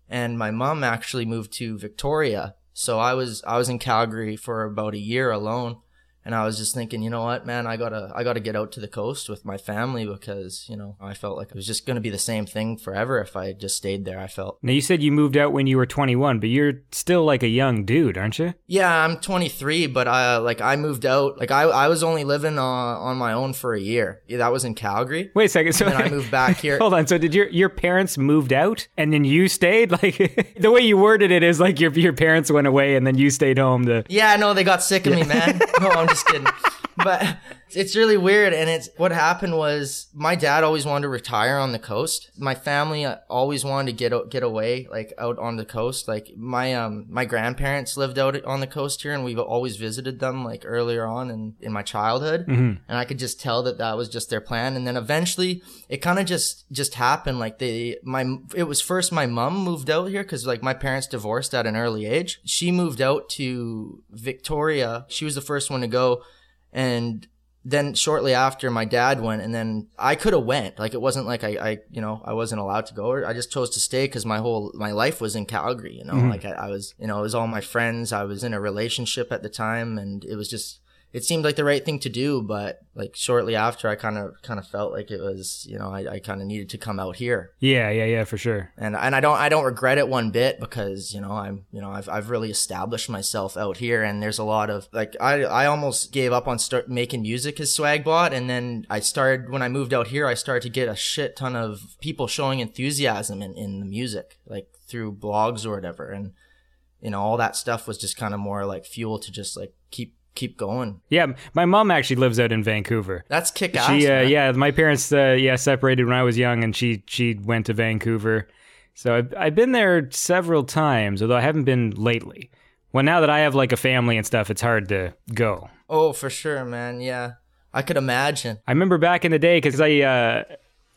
and my mom actually moved to Victoria. So I was I was in Calgary for about a year alone And I was just thinking, you know what, man, I gotta, I gotta get out to the coast with my family because, you know, I felt like it was just gonna be the same thing forever if I just stayed there. I felt. Now you said you moved out when you were 21, but you're still like a young dude, aren't you? Yeah, I'm 23, but I, like, I moved out, like, I, I was only living on, on my own for a year. Yeah, that was in Calgary. Wait a second. So I moved back here. Hold on. So did your your parents moved out and then you stayed? Like the way you worded it is like your your parents went away and then you stayed home to. Yeah, no, they got sick of me, man. no, I'm just kidding. But it's really weird. And it's what happened was my dad always wanted to retire on the coast. My family uh, always wanted to get get away, like out on the coast. Like my um my grandparents lived out on the coast here, and we've always visited them like earlier on in in my childhood. And I could just tell that that was just their plan. And then eventually, it kind of just just happened. Like they my it was first my mom moved out here because like my parents divorced at an early age. She moved out to Victoria. She was the first one to go and then shortly after my dad went and then i could have went. Like it wasn't like I, I you know i wasn't allowed to go i just chose to stay because my whole my life was in calgary you know? Mm-hmm. Like I, I was you know it was all my friends. I was in a relationship at the time and it was just it seemed like the right thing to do but like shortly after i kind of kind of felt like it was you know i, I kind of needed to come out here Yeah, yeah, yeah, for sure. and and I don't I don't regret it one bit because you know I'm you know I've I've really established myself out here and there's a lot of like I I almost gave up on start making music as Swagbot and then I started when I moved out here I started to get a shit ton of people showing enthusiasm in in the music like through blogs or whatever and you know all that stuff was just kind of more like fuel to just like keep keep going. Yeah, my mom actually lives out in Vancouver. That's kick ass. She, uh, yeah, my parents, uh, yeah, separated when I was young, and she she went to Vancouver. So I've, I've been there several times, although I haven't been lately. Well, now that I have like a family and stuff, it's hard to go. Oh, for sure, man. Yeah, I could imagine. I remember back in the day because I uh,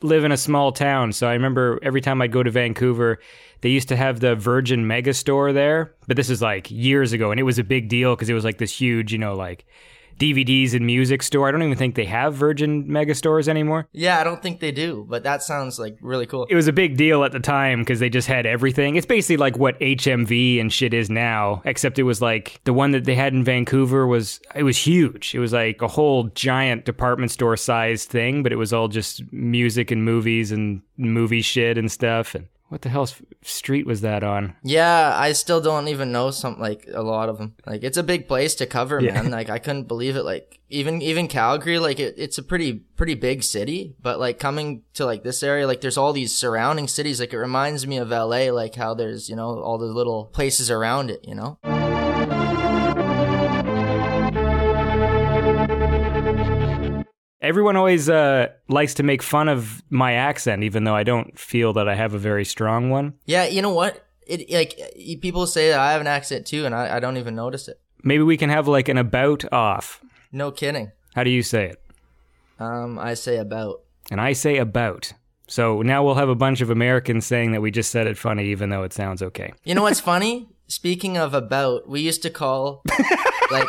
live in a small town, so I remember every time I'd go to Vancouver, they used to have the Virgin Mega Store there. But this is like years ago, and it was a big deal because it was like this huge, you know, like DVDs and music store. I don't even think they have Virgin Mega Stores anymore. Yeah, I don't think they do, but that sounds like really cool. It was a big deal at the time because they just had everything. It's basically like what HMV and shit is now, except it was like the one that they had in Vancouver was it was huge. It was like a whole giant department store sized thing, but it was all just music and movies and movie shit and stuff. And what the hell street was that on? Yeah, I still don't even know some like a lot of them. Like it's a big place to cover, Yeah. man. Like I couldn't believe it. Like even even Calgary, like it, it's a pretty pretty big city. But like coming to like this area, like there's all these surrounding cities. Like it reminds me of LA. Like how there's you know all the little places around it. You know. Everyone always uh, likes to make fun of my accent, even though I don't feel that I have a very strong one. Yeah, you know what? It like people say that I have an accent too, and I, I don't even notice it. Maybe we can have like an about off. No kidding. How do you say it? Um, I say about. And I say about. So now we'll have a bunch of Americans saying that we just said it funny, even though it sounds okay. You know what's funny? Speaking of about, we used to call like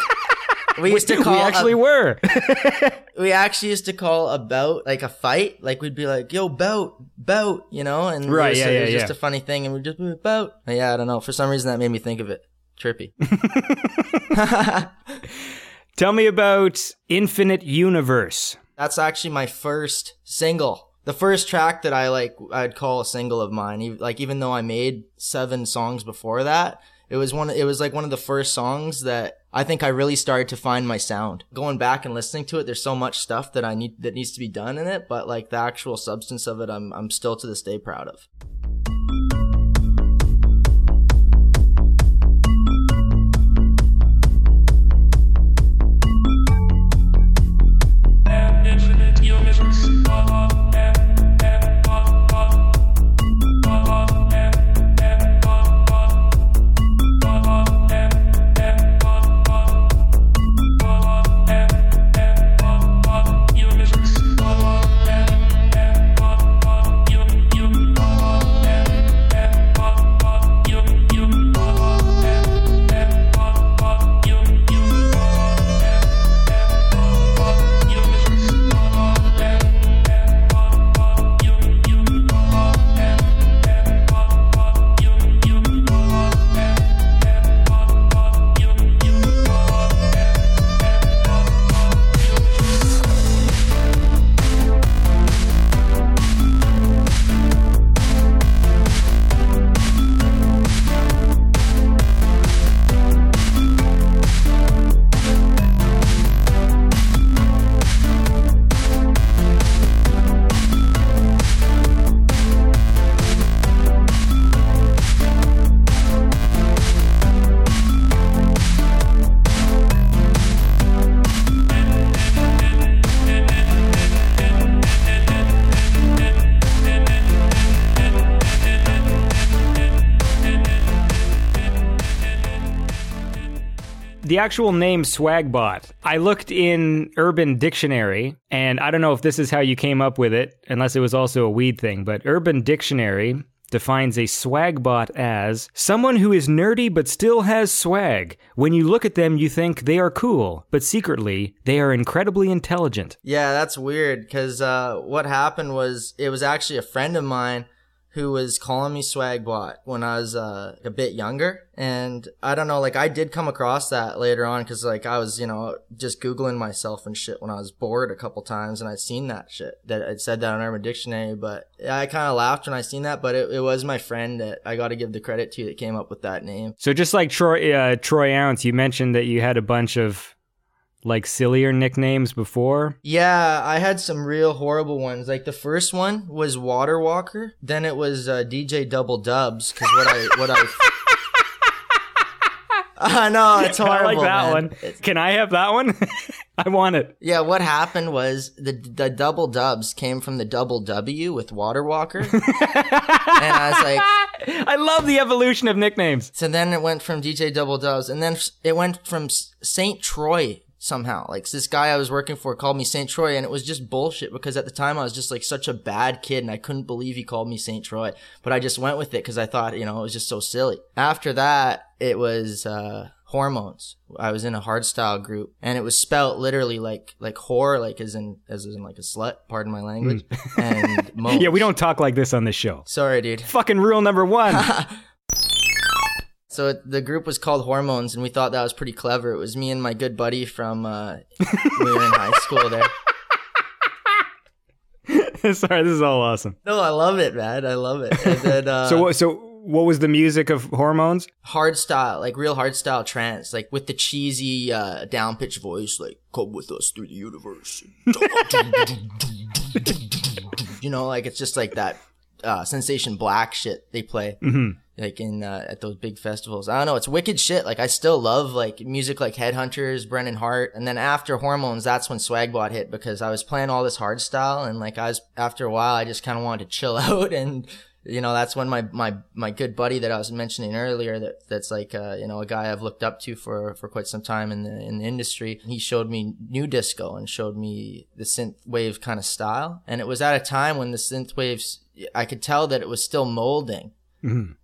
we used to call we actually a- were. we actually used to call about like a fight. Like we'd be like, "Yo, bout, bout," you know, and it Right, was, yeah, it yeah, was just a funny thing, and we just be bout. Yeah, I don't know. For some reason, that made me think of it. Trippy. Tell me about Infinite Universe. That's actually my first single. The first track that I like, I'd call a single of mine. Like even though I made seven songs before that, it was one. It was like one of the first songs that I think I really started to find my sound. Going back and listening to it, there's so much stuff that I need that needs to be done in it, but like the actual substance of it, I'm I'm still to this day proud of. The actual name Swagbot. I looked in Urban Dictionary, and I don't know if this is how you came up with it, unless it was also a weed thing, but Urban Dictionary defines a swagbot as someone who is nerdy but still has swag. When you look at them, you think they are cool, but secretly, they are incredibly intelligent. Yeah, that's weird because uh, what happened was it was actually a friend of mine who was calling me swagbot when I was uh, a bit younger. And I don't know, like I did come across that later on because like I was, you know, just Googling myself and shit when I was bored a couple times and I'd seen that shit that it said that on Urban Dictionary. But I kind of laughed when I seen that, but it, it was my friend that I got to give the credit to that came up with that name. So just like Troy uh, Troy Ounce, you mentioned that you had a bunch of like sillier nicknames before. Yeah, I had some real horrible ones. Like the first one was Water Walker. Then it was uh, DJ Double Dubs because what I what I. I know it's horrible. I like that man. one. It's- Can I have that one? I want it. yeah, what happened was the the double dubs came from the double W with Water Walker, and I was like, I love the evolution of nicknames. so then it went from DJ Double Dubs, and then it went from Saint Troy somehow. Like this guy I was working for called me Saint Troy, and it was just bullshit because at the time I was just like such a bad kid, and I couldn't believe he called me Saint Troy. But I just went with it because I thought you know it was just so silly. After that, it was. uh hormones i was in a hardstyle group and it was spelt literally like like whore like as in as in like a slut pardon my language and moans. Hmm. Yeah, we don't talk like this on this show. sorry dude Fucking rule number one. So it, the group was called Hormones, and we thought that was pretty clever. It was me and my good buddy from uh, we were in high school there. Sorry, this is all awesome. No, I love it, man. I love it. And then uh, So what? So what was the music of hormones? hard style, like real hard style trance, like with the cheesy uh, down pitch voice, like "Come with us through the universe." you know, like it's just like that uh, sensation black shit they play. Like in uh, at those big festivals. I don't know, it's wicked shit. Like I still love like music like Headhunterz, Brennan Heart, and then after Hormones, that's when Swagbot hit because I was playing all this hard style and like I was after a while I just kind of wanted to chill out and you know that's when my my my good buddy that I was mentioning earlier that that's like uh, you know a guy I've looked up to for for quite some time in the in the industry. He showed me new disco and showed me the synth wave kind of style, and it was at a time when the synth waves I could tell that it was still molding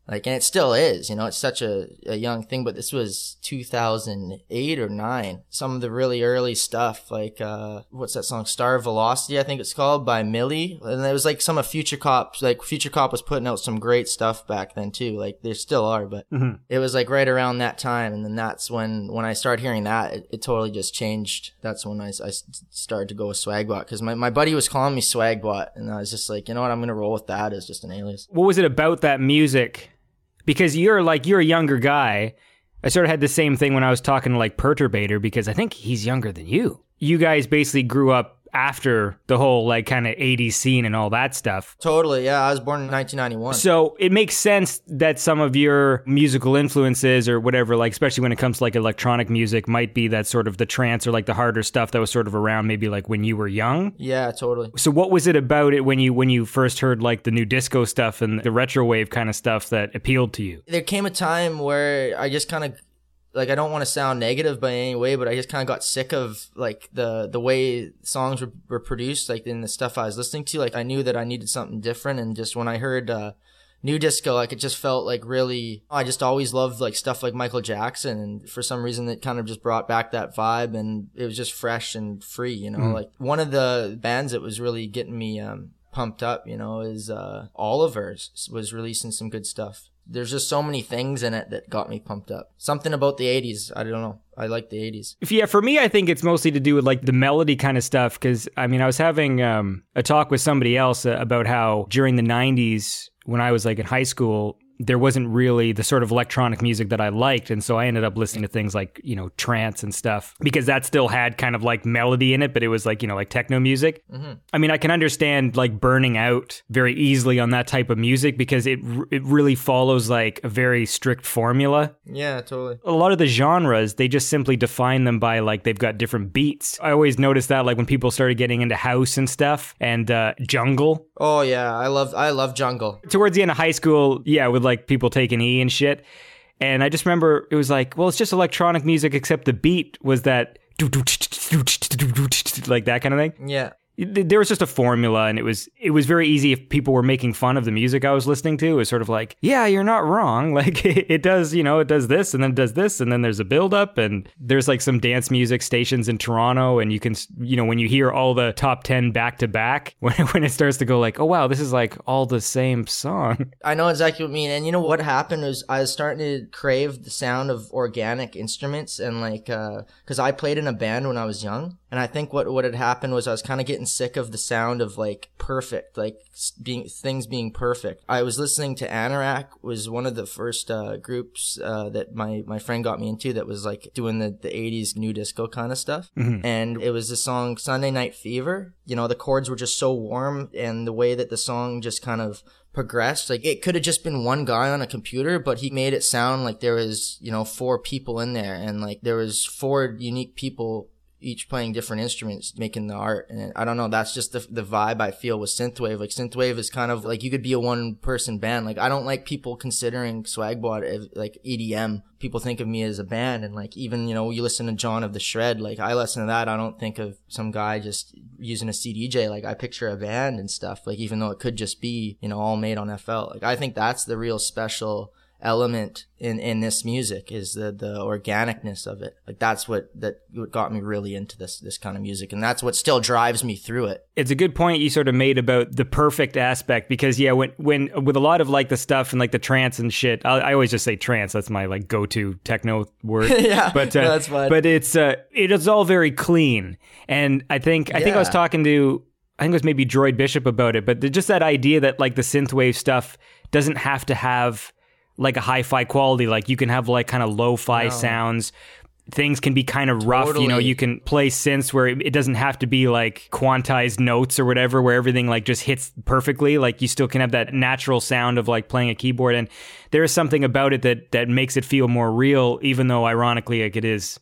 like and it still is you know it's such a, a young thing but this was 2008 or 9 some of the really early stuff like uh what's that song? Star velocity i think it's called by millie. And it was like some of future cops like Futurecop was putting out some great stuff back then too. Like there still are but it was like right around that time. And then that's when when i started hearing that it, it totally just changed. That's when I, I started to go with swagbot because my, my buddy was calling me swagbot. And i was just like you know what? I'm gonna roll with that as just an alias. What was it about that music? Because you're like you're a younger guy. I sort of had the same thing when I was talking to like Perturbator because I think he's younger than you. You guys basically grew up after the whole like kind of 80s scene and all that stuff. Totally, yeah. I was born in 1991. So it makes sense that some of your musical influences or whatever, like especially when it comes to like electronic music, might be that sort of the trance or like the harder stuff that was sort of around maybe like when you were young. yeah, totally. So what was it about it when you when you first heard like the new disco stuff and the retro wave kind of stuff that appealed to you? There came a time where I just kind of like I don't want to sound negative by any way, but I just kind of got sick of like the the way songs were, were produced, like in the stuff I was listening to. Like I knew that I needed something different, and just when I heard uh, new disco, like it just felt like really. I just always loved like stuff like Michael Jackson, and for some reason it kind of just brought back that vibe, and it was just fresh and free. You know, like one of the bands that was really getting me um, pumped up, you know, is uh, Oliver's was releasing some good stuff. There's just so many things in it that got me pumped up. Something about the 80s. I don't know. I like the 80s. Yeah, for me, I think it's mostly to do with like the melody kind of stuff. Because I mean, I was having um, a talk with somebody else uh, about how during the '90s, when I was like in high school, there wasn't really the sort of electronic music that I liked, and so I ended up listening to things like you know trance and stuff because that still had kind of like melody in it, but it was like you know like techno music. I mean, I can understand like burning out very easily on that type of music because it it really follows like a very strict formula Yeah, totally. a lot of the genres they just simply define them by like they've got different beats i always noticed that like when people started getting into house and stuff and uh, jungle Oh yeah, I love I love jungle. towards the end of high school yeah with like people taking e and shit And I just remember it was like, well, it's just electronic music, except the beat was that like that kind of thing. Yeah. There was just a formula, and it was it was very easy if people were making fun of the music I was listening to. It was sort of like, yeah, you're not wrong. Like it, it does, you know, it does this, and then it does this, and then there's a build up, and there's like some dance music stations in Toronto, and you can, you know, when you hear all the top ten back to back, when when it starts to go like, oh wow, this is like all the same song. I know exactly what you mean. And you know what happened was I was starting to crave the sound of organic instruments and like, uh cause I played in a band when I was young. And I think what, what had happened was I was kind of getting sick of the sound of like perfect, like being, things being perfect. I was listening to Anorak was one of the first, uh, groups, uh, that my, my friend got me into that was like doing the, the 80s new disco kind of stuff. And it was the song Sunday Night Fever. You know, the chords were just so warm and the way that the song just kind of progressed. Like it could have just been one guy on a computer, but he made it sound like there was, you know, four people in there and like there was four unique people each playing different instruments, making the art. And I don't know, that's just the, the vibe I feel with synthwave. Like synthwave is kind of like you could be a one person band. Like I don't like people considering Swagbot like EDM. People think of me as a band and like even, you know, you listen to John of the Shred, like I listen to that. I don't think of some guy just using a CDJ. Like I picture a band and stuff. Like even though it could just be, you know, all made on FL. Like I think that's the real special element in in this music is the the organicness of it. Like that's what that what got me really into this this kind of music. And that's what still drives me through it. It's a good point you sort of made about the perfect aspect because yeah when when with a lot of like the stuff and like the trance and shit I, I always just say trance. That's my like go-to techno word. Yeah, but uh, no, that's fine. but it's uh it is all very clean. And i think i think i was talking to i think it was maybe droid bishop about it but just that idea that like the synthwave stuff doesn't have to have like a hi-fi quality like you can have like kind of lo-fi sounds. Things can be kind of rough you know you can play synths where it it doesn't have to be like quantized notes or whatever where everything like just hits perfectly. Like you still can have that natural sound of like playing a keyboard. And there is something about it that that makes it feel more real even though ironically like it is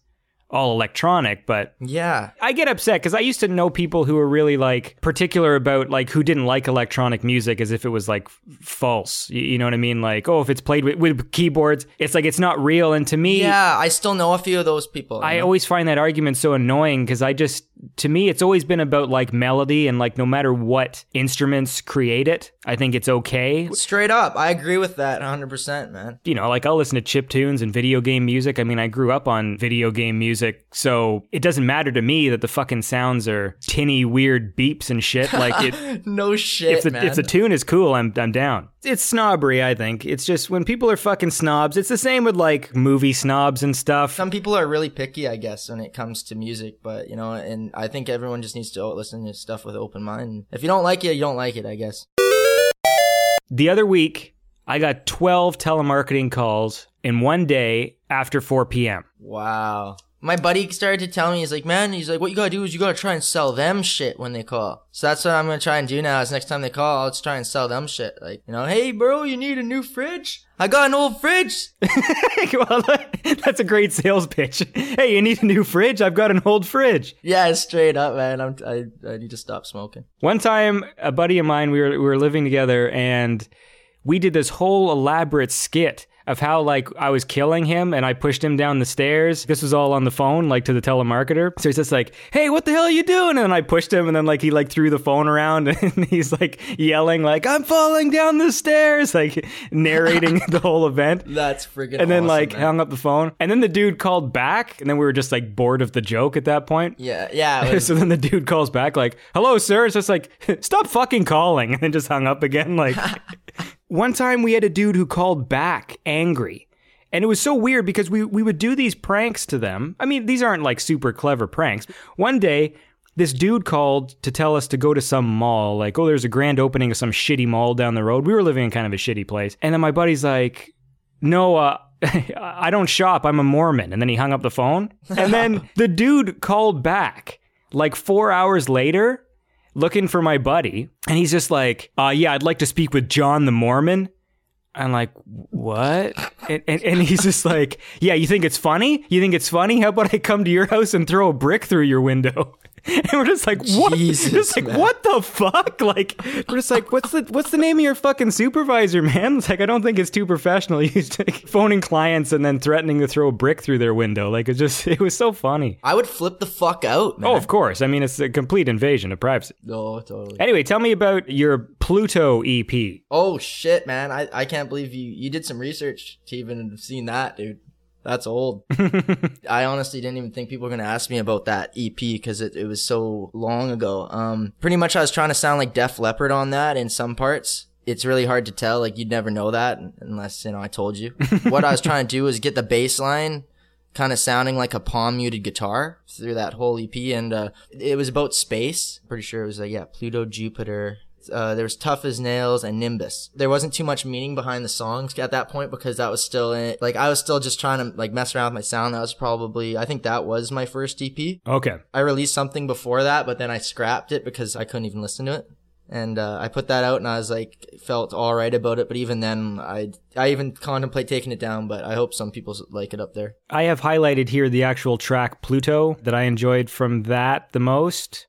all electronic but yeah I get upset because I used to know people who were really like particular about like who didn't like electronic music as if it was like false. You, you know what I mean? Like, oh, if it's played with, with keyboards, it's like it's not real. And to me, yeah i still know a few of those people I know? always find that argument so annoying because I just, to me, it's always been about like melody and like no matter what instruments create it, I think it's okay. straight up i agree with that 100% man You know, like I'll listen to chip tunes and video game music. I mean, I grew up on video game music, so it doesn't matter to me that the fucking sounds are tinny, weird beeps and shit. Like it, no shit if the man if the tune is cool, I'm I'm down. It's snobbery, I think. It's just when people are fucking snobs. It's the same with like movie snobs and stuff. some people are really picky i guess when it comes to music but you know and i think everyone just needs to listen to stuff with open mind if you don't like it you don't like it i guess The other week, I got 12 telemarketing calls in one day after 4 p.m. Wow. My buddy started to tell me, he's like, man, he's like, what you gotta do is you gotta try and sell them shit when they call. So that's what I'm gonna try and do now is next time they call, let's try and sell them shit. Like, you know, hey bro, you need a new fridge? I got an old fridge. well, that's a great sales pitch. Hey, you need a new fridge? I've got an old fridge. yeah, straight up, man. I'm, I, I need to stop smoking. One time, a buddy of mine, we were we were living together, and we did this whole elaborate skit of how like I was killing him, and I pushed him down the stairs. This was all on the phone, like to the telemarketer. So he's just like, "Hey, what the hell are you doing?" And then I pushed him, and then like he like threw the phone around, and he's like yelling like, "I'm falling down the stairs!" Like narrating the whole event. That's freaking And then awesome, like man. hung up the phone, and then the dude called back, and then we were just like bored of the joke at that point. Yeah, yeah. was- so then the dude calls back like, "Hello, sir." It's just like, "Stop fucking calling," and then just hung up again. Like, one time we had a dude who called back angry. And it was so weird because we, we would do these pranks to them. I mean, these aren't like super clever pranks. One day, this dude called to tell us to go to some mall. Like, oh, there's a grand opening of some shitty mall down the road. We were living in kind of a shitty place. And then my buddy's like, no, uh, I don't shop. I'm a Mormon. And then he hung up the phone. And then the dude called back like four hours later looking for my buddy. And he's just like, uh, yeah, I'd like to speak with John the Mormon. I'm like, what? And, and, and he's just like, yeah, you think it's funny? You think it's funny? How about I come to your house and throw a brick through your window? and we're just like, what? Jesus, just like, man. what the fuck? Like, we're just like, what's the what's the name of your fucking supervisor, man? It's like, I don't think it's too professional. He's like, phoning clients and then threatening to throw a brick through their window. Like, it just, it was so funny. I would flip the fuck out, oh, man. Oh, of course. I mean, it's a complete invasion of privacy. Oh, totally. Anyway, tell me about your Pluto EP. Oh shit, man! I, I can't believe you you did some research to even have seen that, dude. That's old. I honestly didn't even think people were gonna ask me about that EP because it, it was so long ago. Um, pretty much I was trying to sound like Def Leppard on that in some parts. It's really hard to tell. Like you'd never know that unless you know I told you. what I was trying to do was get the bass line kind of sounding like a palm muted guitar through that whole EP, and uh, it was about space. Pretty sure it was like yeah, Pluto, Jupiter. Uh, there was Tough as Nails and Nimbus. There wasn't too much meaning behind the songs at that point because that was still in like I was still just trying to like mess around with my sound. That was probably I think that was my first EP. Okay. I released something before that, but then I scrapped it because I couldn't even listen to it. And uh, I put that out, and I was like, felt all right about it. But even then, I I even contemplate taking it down. But I hope some people like it up there. I have highlighted here the actual track Pluto that I enjoyed from that the most.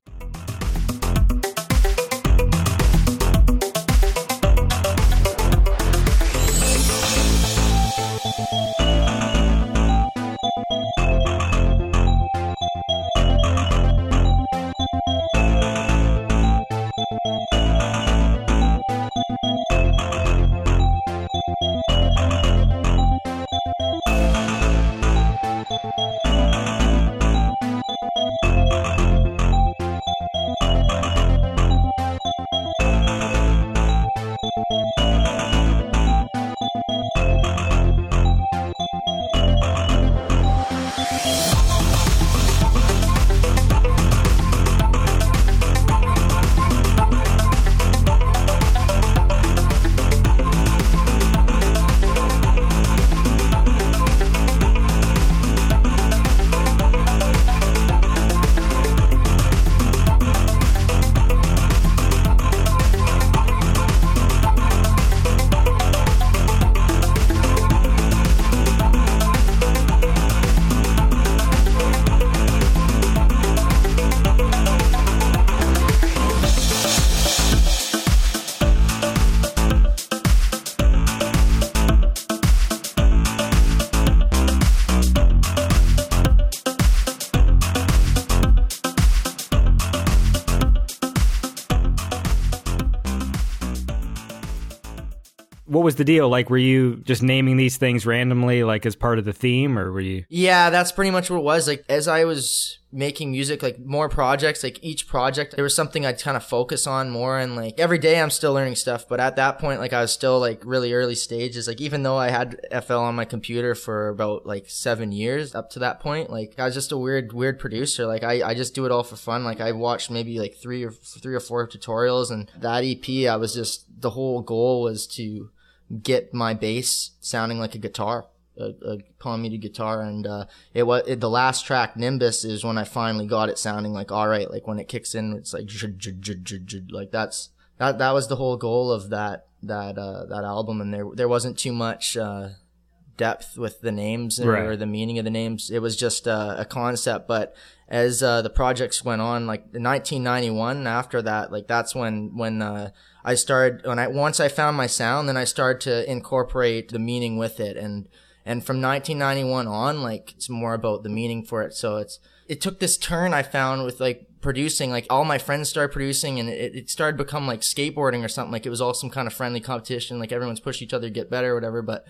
Was the deal? Like, were you just naming these things randomly, like as part of the theme, or were you? Yeah, that's pretty much what it was. Like as I was making music, like more projects, like each project, there was something I'd kind of focus on more. And like every day I'm still learning stuff. But at that point, like I was still like really early stages. Like even though I had FL on my computer for about like seven years up to that point, like I was just a weird, weird producer. Like I, I just do it all for fun. Like I watched maybe like three or three or four tutorials and that EP, I was just, the whole goal was to get my bass sounding like a guitar a, a palm muted guitar. And uh it was it, the last track nimbus is when i finally got it sounding like all right like when it kicks in it's like like that's that that was the whole goal of that that uh that album. And there there wasn't too much uh depth with the names or, Right. the meaning of the names. It was just uh, a concept. But as uh, the projects went on like in 1991 after that like that's when when uh, i started when i once i found my sound then i started to incorporate the meaning with it. And and from 1991 on like it's more about the meaning for it. So it's it took this turn i found with like producing like all my friends started producing and it, it started become like skateboarding or something. Like it was all some kind of friendly competition. Like everyone's push each other to get better or whatever. But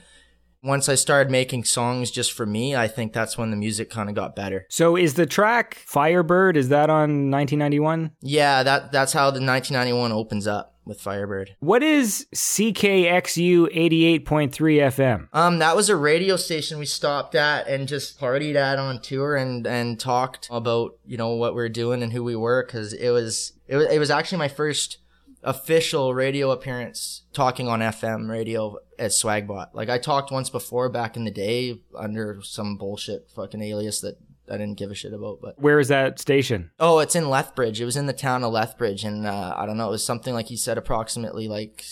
once I started making songs just for me, I think that's when the music kind of got better. So, is the track Firebird? Is that on 1991? Yeah, that that's how the 1991 opens up with Firebird. What is CKXU 88.3 FM? Um, that was a radio station we stopped at and just partied at on tour and and talked about you know what we are doing and who we were because it was it was it was actually my first official radio appearance talking on FM radio as Swagbot. Like I talked once before back in the day under some bullshit fucking alias that I didn't give a shit about, but Where is that station? Oh, it's in Lethbridge. It was in the town of Lethbridge, and uh, I don't know. It was something like he said, approximately like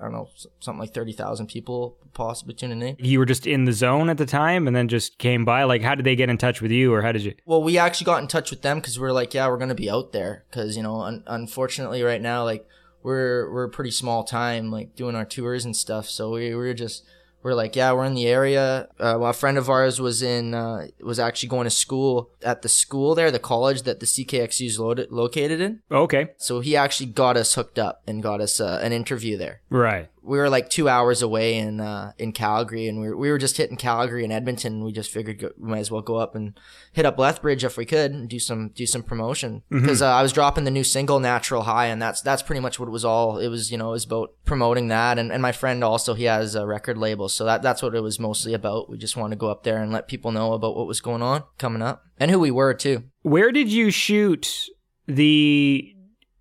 I don't know, something like 30,000 people possibly tuning in. You were just in the zone at the time and then just came by. Like, how did they get in touch with you or how did you? Well, we actually got in touch with them because we are like, yeah, we're going to be out there. Because, you know, un- unfortunately right now, like, we're, we're a pretty small time, like, doing our tours and stuff. So we, we were just, we're like, yeah, we're in the area. Uh, well, a friend of ours was in, uh, was actually going to school at the school there, the college that the CKXU is lo- located in. Okay. So he actually got us hooked up and got us uh, an interview there. Right. We were like two hours away in uh, in Calgary, and we were, we were just hitting Calgary and Edmonton. And we just figured go, we might as well go up and hit up Lethbridge if we could and do some do some promotion because uh, I was dropping the new single "Natural High," and that's that's pretty much what it was all. It was you know it was about promoting that, and, and my friend also he has a record label, so that that's what it was mostly about. We just wanted to go up there and let people know about what was going on coming up and who we were too. Where did you shoot the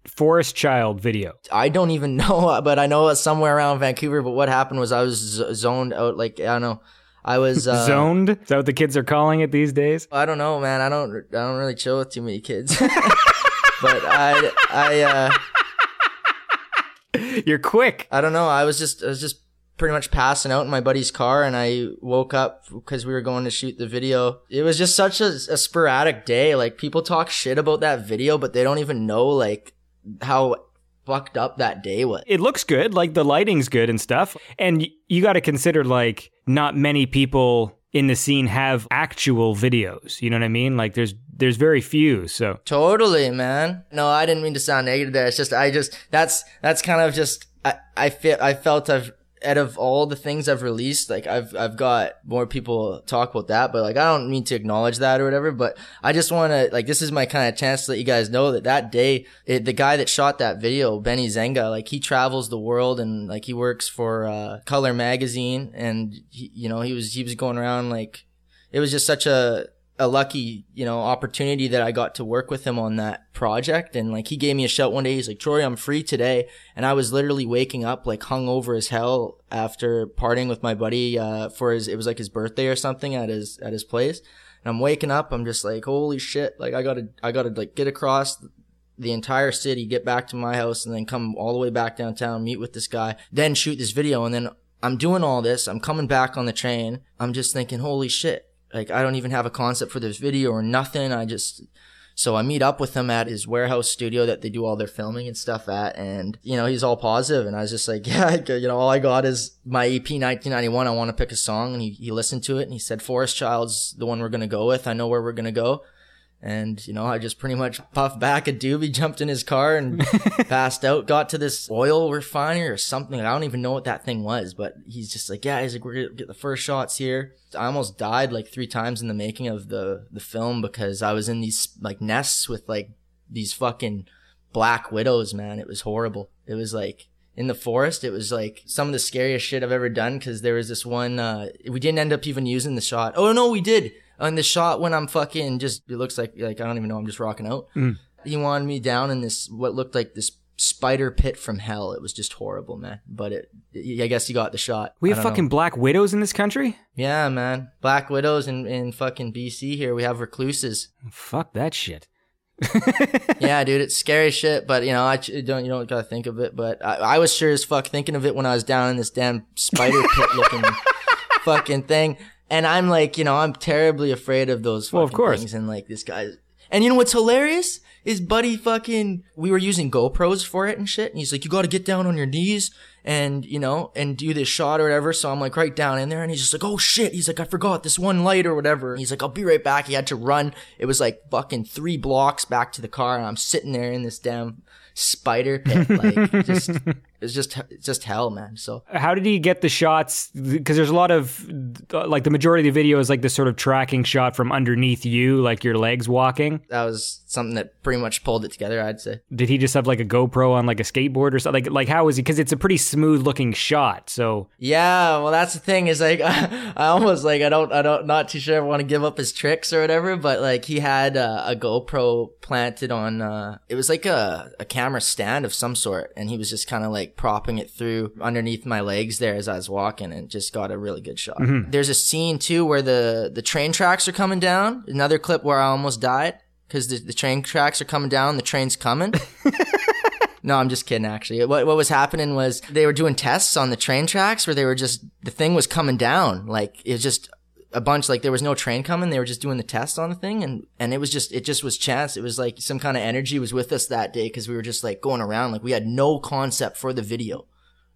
Forest Child video? I don't even know, but I know it's somewhere around Vancouver. But what happened was I was zoned out. Like I don't know, I was uh, Zoned? Is that what the kids are calling it these days? I don't know, man. I don't. I don't really chill with too many kids. but I, I, uh, You're quick. I don't know. I was just, I was just pretty much passing out in my buddy's car, and I woke up because we were going to shoot the video. It was just such a, a sporadic day. Like people talk shit about that video, but they don't even know like how fucked up that day was. It looks good, like the lighting's good and stuff. And y- you got to consider like not many people in the scene have actual videos. You know what I mean? Like there's there's very few. So Totally, man. No, I didn't mean to sound negative there. It's just I just that's that's kind of just I I feel I felt I've out of all the things I've released, like I've I've got more people talk about that, but like I don't mean to acknowledge that or whatever. But I just want to like this is my kind of chance to let you guys know that that day it, the guy that shot that video, Benny Zenga, like he travels the world and like he works for uh, Color Magazine, and he, you know he was he was going around like it was just such a a lucky, you know, opportunity that I got to work with him on that project. And like, he gave me a shout one day. He's like, Troy, I'm free today. And I was literally waking up like hungover as hell after partying with my buddy, uh, for his, it was like his birthday or something at his, at his place. And I'm waking up. I'm just like, holy shit. Like, I gotta, I gotta like get across the entire city, get back to my house and then come all the way back downtown, meet with this guy, then shoot this video. And then I'm doing all this. I'm coming back on the train. I'm just thinking, holy shit. Like, I don't even have a concept for this video or nothing. I just, so I meet up with him at his warehouse studio that they do all their filming and stuff at. And, you know, he's all positive, And I was just like, yeah, you know, all I got is my EP 1991. I want to pick a song. And he, he listened to it and he said, Forest Child's the one we're to go with. I know where we're to go. And, you know, I just pretty much puffed back a doobie, jumped in his car and passed out, got to this oil refinery or something. I don't even know what that thing was, but he's just like, yeah, he's like, we're going to get the first shots here. I almost died like three times in the making of the, the film because I was in these like nests with like these fucking black widows, man. It was horrible. It was like, in the forest. It was like some of the scariest shit I've ever done because there was this one, uh, we didn't end up even using the shot. Oh no, we did. On the shot when I'm fucking just, it looks like, like, I don't even know, I'm just rocking out. Mm. He wanted me down in this, what looked like this spider pit from hell. It was just horrible, man. But it, I guess he got the shot. we have don't know. fucking black widows in this country. Yeah, man. Black widows in, in fucking BC here. We have recluses. Fuck that shit. yeah, dude, it's scary shit. But you know, I don't you don't gotta think of it. But I, I was sure as fuck thinking of it when I was down in this damn spider pit looking fucking thing. And I'm like, you know, I'm terribly afraid of those fucking Well, of course. things. And like this guy. And you know what's hilarious? Is Buddy fucking, we were using GoPros for it and shit. And he's like, you gotta get down on your knees and, you know, and do this shot or whatever. So I'm like right down in there and he's just like, oh shit. He's like, I forgot this one light or whatever. And he's like, I'll be right back. He had to run. It was like fucking three blocks back to the car and I'm sitting there in this damn spider pit. Like, just, it's just, just hell, man. So How did he get the shots? Because there's a lot of like the majority of the video is like this sort of tracking shot from underneath you, like your legs walking. that was something that pretty much pulled it together, I'd say. Did he just have like a GoPro on like a skateboard or something? Like, like how is he? Because it's a pretty smooth looking shot. So Yeah, well, that's the thing is like, I almost like, I don't, I don't, not too sure I want to give up his tricks or whatever, but like he had uh, a GoPro planted on, uh, it was like a, a camera stand of some sort. And he was just kind of like propping it through underneath my legs there as I was walking and just got a really good shot. Mm-hmm. There's a scene too where the, the train tracks are coming down. Another clip where I almost died because the, the train tracks are coming down. The train's coming. No, I'm just kidding. Actually, what what was happening was they were doing tests on the train tracks where they were just the thing was coming down. Like it was just a bunch. Like there was no train coming. They were just doing the test on the thing, and and it was just it just was chance. It was like some kind of energy was with us that day because we were just like going around. Like we had no concept for the video,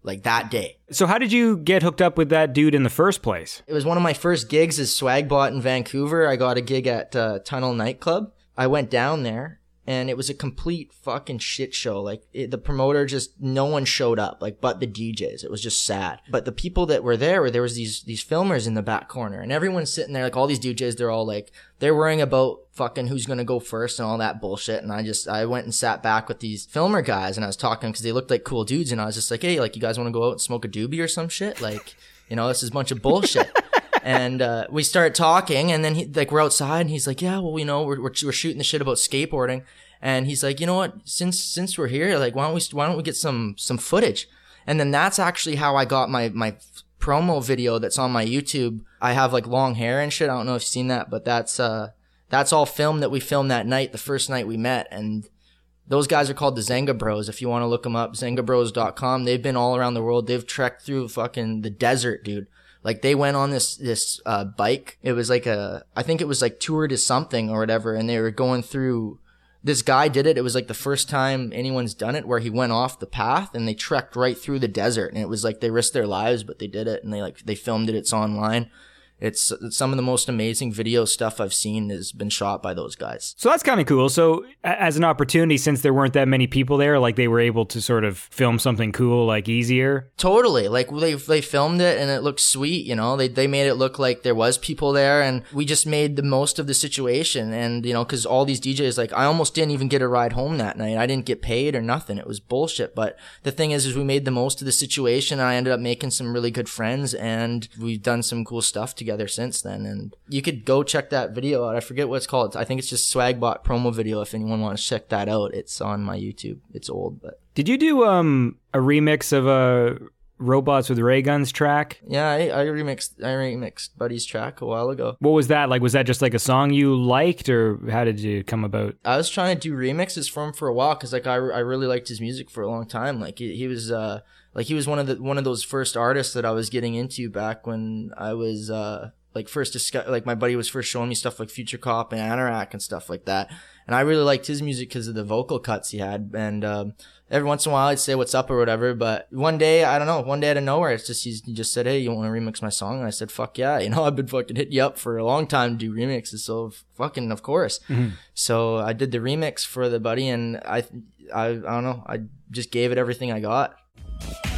like that day. So how did you get hooked up with that dude in the first place? It was one of my first gigs as Swagbot in Vancouver. I got a gig at uh, Tunnel Nightclub. I went down there and it was a complete fucking shit show. Like it, the promoter just no one showed up, like but the DJs. It was just sad. But the people that were there, were there was these these filmers in the back corner, and everyone's sitting there like all these DJs. They're all like they're worrying about fucking who's gonna go first and all that bullshit. And I just I went and sat back with these filmer guys, and I was talking because they looked like cool dudes, and I was just like, hey, like you guys want to go out and smoke a doobie or some shit? Like you know, this is a bunch of bullshit. and uh, we start talking, and then he, like we're outside, and he's like, "Yeah, well, you know, we're, we're we're shooting the shit about skateboarding," and he's like, "You know what? Since since we're here, like, why don't we why don't we get some some footage?" And then that's actually how I got my my promo video that's on my YouTube. I have like long hair and shit. I don't know if you've seen that, but that's uh that's all film that we filmed that night, the first night we met, and those guys are called the Zenga Bros. If you want to look them up, zengabros.com. They've been all around the world. They've trekked through fucking the desert, dude. Like they went on this this uh, bike. It was like a I think it was like Tour to something or whatever, and they were going through. This guy did it. It was like the first time anyone's done it, where he went off the path and they trekked right through the desert, and it was like they risked their lives, but they did it, and they like they filmed it. It's online. It's, it's some of the most amazing video stuff I've seen has been shot by those guys. So that's kind of cool. So as an opportunity, since there weren't that many people there, like they were able to sort of film something cool, like easier. Totally. Like they they filmed it and it looked sweet, you know. They they made it look like there was people there and we just made the most of the situation and you know cuz all these DJs like I almost didn't even get a ride home that night. I didn't get paid or nothing. It was bullshit, but the thing is is we made the most of the situation and I ended up making some really good friends and we've done some cool stuff together since then and you could go check that video out. I forget what it's called. I think it's just Swagbot promo video if anyone wants to check that out. It's on my YouTube. It's old, but Did you do um a remix of a Robots with Rayguns track? Yeah, I, I remixed I remixed Buddy's track a while ago. What was that like? Was that just like a song you liked, or how did you come about? I was trying to do remixes for him for a while because like I, I really liked his music for a long time. Like he, he was uh like he was one of the one of those first artists that I was getting into back when I was uh like first discuss like my buddy was first showing me stuff like Futurecop and Anoraak and stuff like that. And I really liked his music because of the vocal cuts he had. And um, every once in a while I'd say what's up or whatever. But one day I don't know, one day out of nowhere, it's just he's, he just said, "Hey, you want to remix my song?" And I said, "Fuck yeah!" You know, I've been fucking hitting you up for a long time to do remixes, so fucking of course. So I did the remix for the buddy, and I I I don't know, I just gave it everything I got. I believe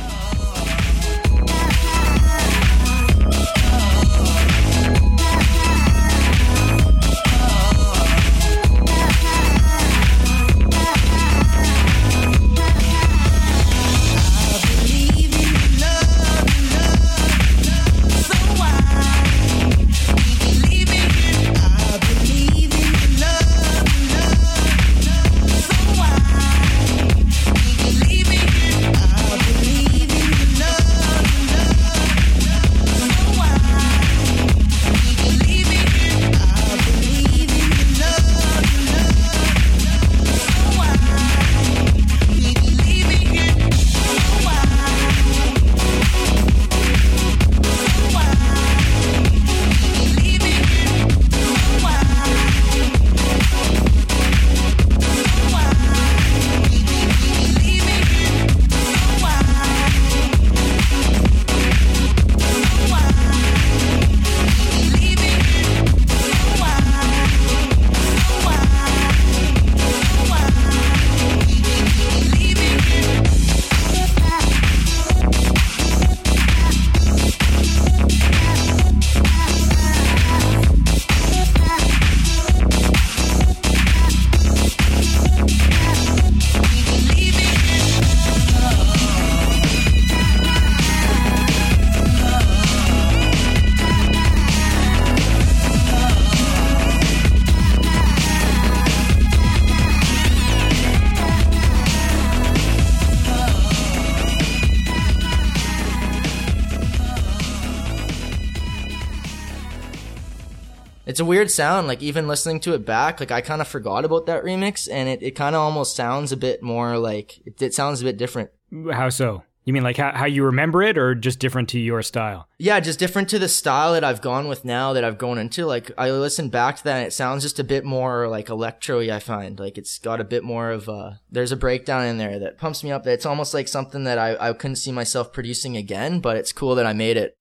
it's a weird sound. Like even listening to it back, like I kind of forgot about that remix, and it, it kind of almost sounds a bit more like it, it sounds a bit different. How so? You mean like how, how you remember it, or just different to your style? Yeah, just different to the style that I've gone with now that I've gone into. Like I listen back to that and it sounds just a bit more like electro I find. Like it's got a bit more of a there's a breakdown in there that pumps me up. It's almost like something that I, I couldn't see myself producing again, but it's cool that I made it.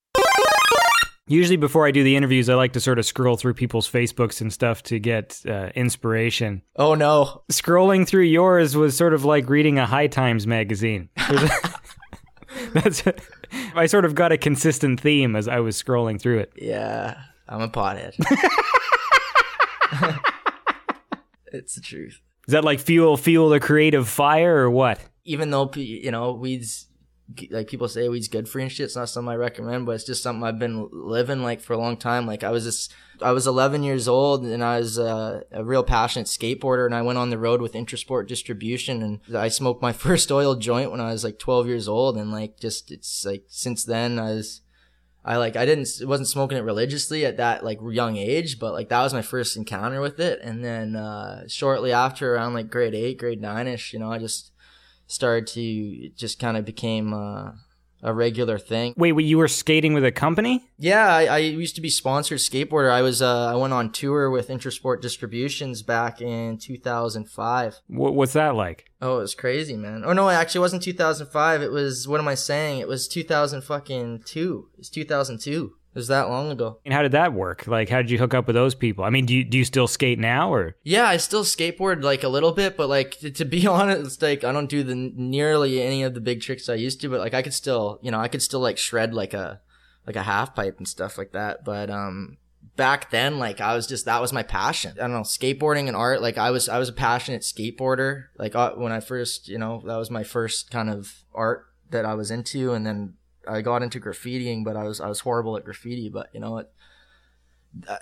Usually, before I do the interviews, I like to sort of scroll through people's Facebooks and stuff to get uh, inspiration. Oh no. Scrolling through yours was sort of like reading a High Times magazine. That's I sort of got a consistent theme as I was scrolling through it. Yeah, I'm a pothead. it's the truth. Is that like fuel fuel the creative fire or what? Even though you know weeds, like people say weed's good for you and shit. It's not something I recommend, but it's just something I've been living like for a long time. Like I was just, I was 11 years old and I was uh, a real passionate skateboarder, and I went on the road with Intersport Distribution, and I smoked my first oil joint when I was like 12 years old, and like just it's like since then I was. I like I didn't wasn't smoking it religiously at that like young age, but like that was my first encounter with it. And then uh shortly after around like grade 8, grade 9ish, you know, I just started to just kind of became uh a regular thing. Wait, wait, you were skating with a company? Yeah, I, I used to be sponsored skateboarder. I was uh I went on tour with Intersport Distributions back in 2005. What, what's that like? Oh, it was crazy, man. Oh no, actually, it wasn't 2005. It was what am I saying? It was 2000 fucking two. It's 2002. It was that long ago. And how did that work? Like, how did you hook up with those people? I mean, do you, do you still skate now or? Yeah, I still skateboard like a little bit, but like to, to be honest, like I don't do the nearly any of the big tricks I used to, but like I could still, you know, I could still like shred like a like a half pipe and stuff like that. But um back then like I was just that was my passion. I don't know, skateboarding and art, like I was I was a passionate skateboarder. Like uh, when I first, you know, that was my first kind of art that I was into and then I got into graffitiing, but I was I was horrible at graffiti, but you know it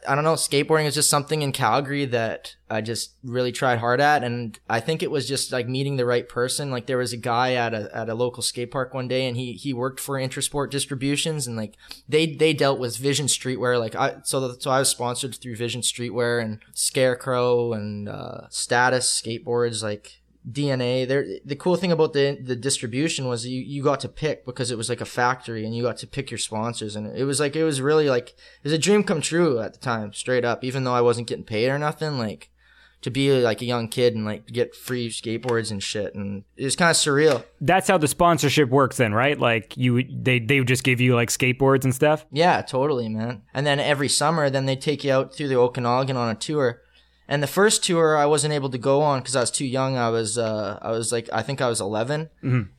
I- don't know. Skateboarding is just something in Calgary that I just really tried hard at, and I think it was just like meeting the right person. Like there was a guy at a at a local skate park one day, and he he worked for Intersport Distributions, and like they they dealt with Vision Streetwear. Like I so the, so I was sponsored through Vision Streetwear and Scarecrow and uh, Status skateboards. Like DNA. There, the cool thing about the the distribution was you you got to pick because it was like a factory, and you got to pick your sponsors, and it was like it was really like it was a dream come true at the time, straight up. Even though I wasn't getting paid or nothing, like to be like a young kid and like get free skateboards and shit, and it was kind of surreal. That's how the sponsorship works then, right? Like you, they, they would just give you like skateboards and stuff? Yeah, totally, man. And then every summer, then they take you out through the Okanagan on a tour. And the first tour I wasn't able to go on because I was too young. I was, uh, I was like, I think I was 11.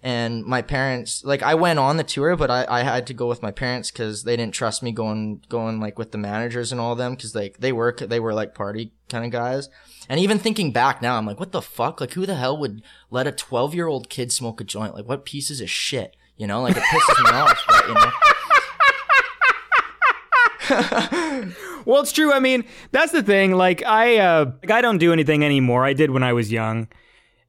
And my parents, like, I went on the tour, but I, I had to go with my parents because they didn't trust me going, going like with the managers and all of them because like they work, they were like party kind of guys. And even thinking back now, I'm like, what the fuck? Like, who the hell would let a 12 year old kid smoke a joint? Like, what pieces of shit? You know, like it pisses me off, but you know. Well, it's true. I mean, that's the thing. Like I, uh, like I don't do anything anymore. I did when I was young,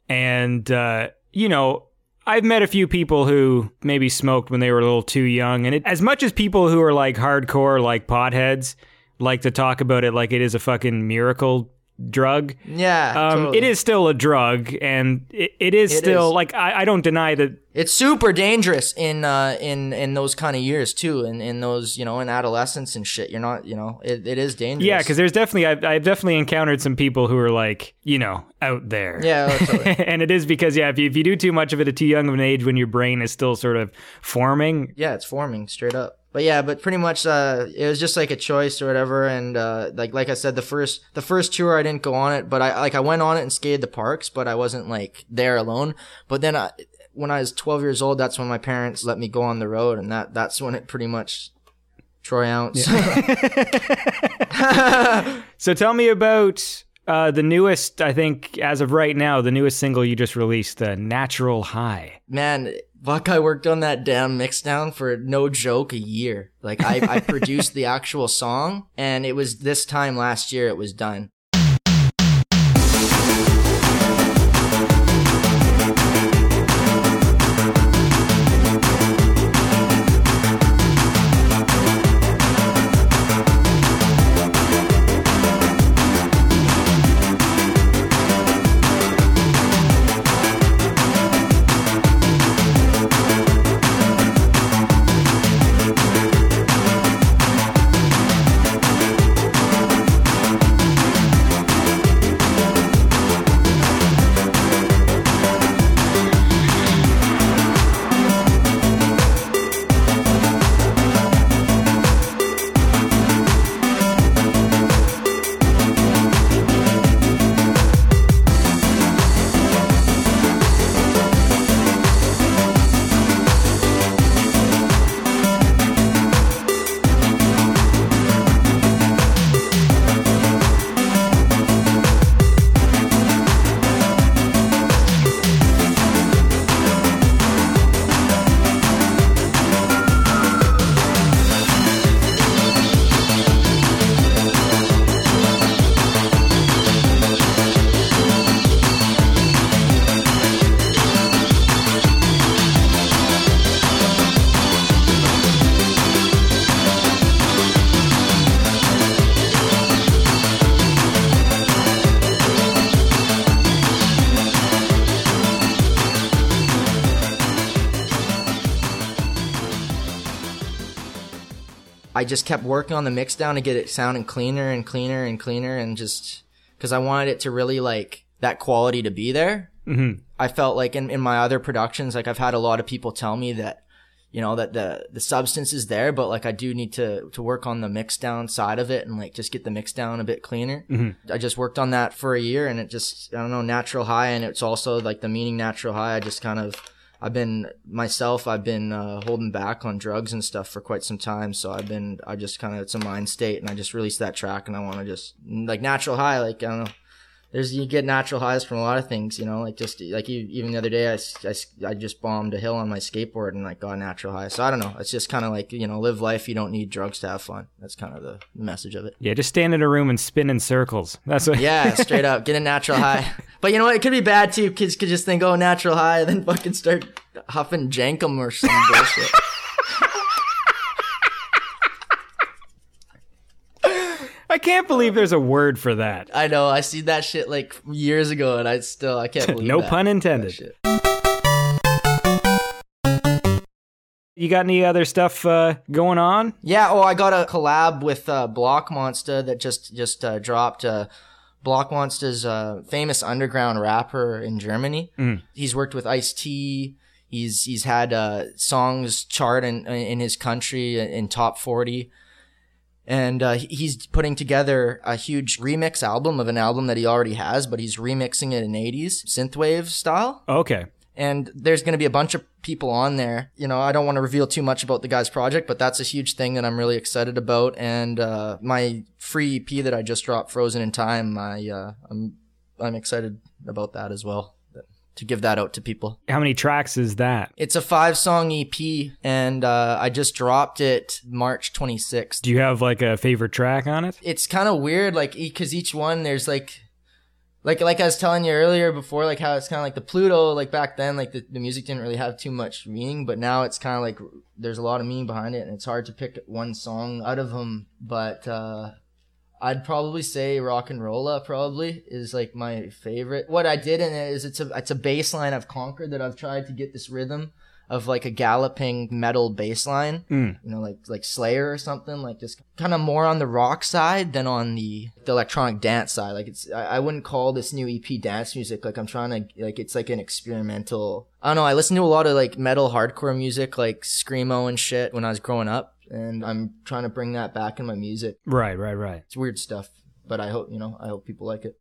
and uh, you know, I've met a few people who maybe smoked when they were a little too young, and it, as much as people who are like hardcore, like potheads, like to talk about it like it is a fucking miracle drug. Yeah, Um, totally. It is still a drug, and it, it is It still is. like I, I don't deny that It's super dangerous in uh in in those kind of years too, in in those you know in adolescence and shit. You're not you know it, it is dangerous. Yeah, because there's definitely I've, I've definitely encountered some people who are like you know out there. Yeah, oh, totally. and it is because yeah, if you, if you do too much of it at too young of an age when your brain is still sort of forming, yeah, it's forming straight up. But yeah, but pretty much uh it was just like a choice or whatever and uh like like I said the first the first tour I didn't go on it, but I like I went on it and skated the parks, but I wasn't like there alone. But then I when I was 12 years old, that's when my parents let me go on the road and that that's when it pretty much Troy ounce. So tell me about uh, the newest, I think, as of right now, the newest single you just released, uh, Natural High. Man, fuck, I worked on that damn mixdown for no joke a year. Like I, I produced the actual song and it was this time last year it was done. Just kept working on the mix down to get it sounding cleaner and cleaner and cleaner and just because I wanted it to really like that quality to be there. Mhm. I felt like in, in my other productions, like I've had a lot of people tell me that, you know, that the, the substance is there, but like I do need to, to work on the mix down side of it and like just get the mix down a bit cleaner. I just worked on that for a year and it just, I don't know, natural high. And it's also like the meaning natural high. I just kind of, I've been myself, I've been uh, holding back on drugs and stuff for quite some time. So I've been, I just kind of, it's a mind state and I just released that track and I want to just, like natural high, like, I don't know there's you get natural highs from a lot of things, you know, like just like even the other day, I I just bombed a hill on my skateboard and like got a natural high. So I don't know. It's just kind of like you know, live life. You don't need drugs to have fun. That's kind of the message of it. Yeah, just stand in a room and spin in circles. That's what. Yeah, straight up, get a natural high. But you know what? It could be bad too. Kids could just think, oh, natural high, and then fucking start huffing jenkem or some bullshit. I can't believe there's a word for that. I know. I see that shit like years ago, and I still I can't believe no that. pun intended. You got any other stuff uh, going on? Yeah, oh, I got a collab with uh, Blokkmonsta that just just uh, dropped. Uh, Blokkmonsta's a famous underground rapper in Germany. He's worked with Ice T. He's he's had uh, songs chart in in his country in top forty, and uh, he's putting together a huge remix album of an album that he already has, but he's remixing it in eighties synthwave style Okay. and there's going to be a bunch of people on there. You know, I don't want to reveal too much about the guy's project, but that's a huge thing that I'm really excited about. And uh, my free EP that I just dropped, Frozen in Time, I uh, I'm I'm excited about that as well. To give that out to people. How many tracks is that? It's a five song EP, and uh, I just dropped it March 26th. Do you have like a favorite track on it? it's kind of weird like because each one there's like like like i was telling you earlier before like how it's kind of like the pluto like back then like the, the music didn't really have too much meaning but now it's kind of like there's a lot of meaning behind it and it's hard to pick one song out of them but uh I'd probably say rock and rolla probably is like my favorite. What I did in it is it's a it's a bass line I've conquered that I've tried to get this rhythm of like a galloping metal bass line hmm. you know, like like Slayer or something, like just kind of more on the rock side than on the, the electronic dance side. Like it's, I, I wouldn't call this new EP dance music. Like I'm trying to, like it's like an experimental. I don't know. I listened to a lot of like metal hardcore music, like screamo and shit when I was growing up, and I'm trying to bring that back in my music. Right, right, right. It's weird stuff, but I hope you know, I hope people like it.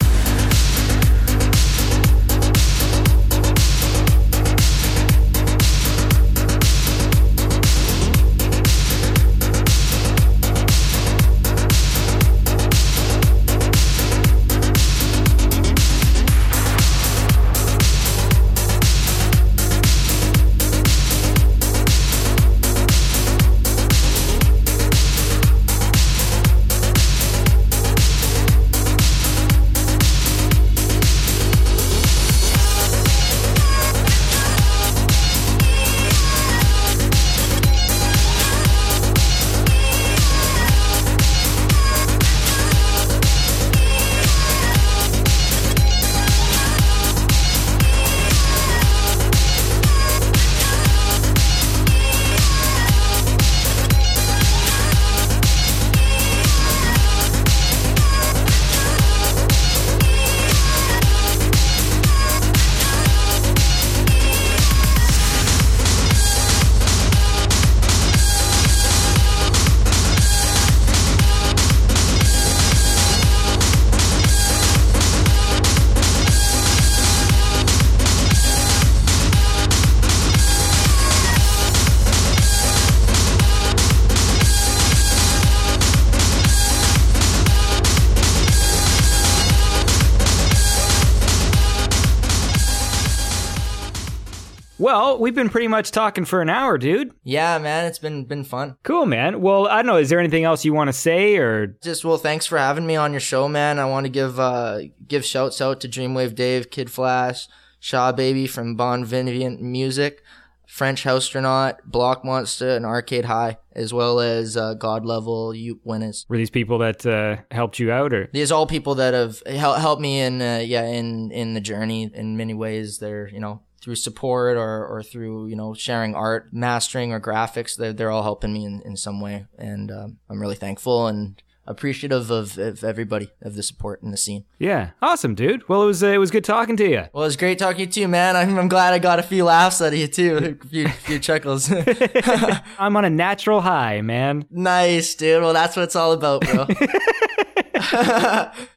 Well, we've been pretty much talking for an hour, dude. Yeah, man, it's been been fun. Cool, man. Well, I don't know. Is there anything else you want to say, or just well thanks for having me on your show man i want to give uh give shouts out to dreamwave dave kid flash shaw baby from bon vivient music french housetronaut Blokkmonsta and arcade high as well as uh, god level you winners were these people that uh, helped you out, or these all people that have helped me in uh, yeah in in the journey in many ways they're you know through support or, or through you know sharing art, mastering or graphics. They're they're all helping me in, in some way, and um, I'm really thankful and appreciative of, of everybody of the support in the scene. Yeah, awesome, dude. Well, it was uh, it was good talking to you. Well, it was great talking to you, man. I'm, I'm glad I got a few laughs out of you too, a few, few chuckles. I'm on a natural high, man. nice, dude. Well, that's what it's all about, bro.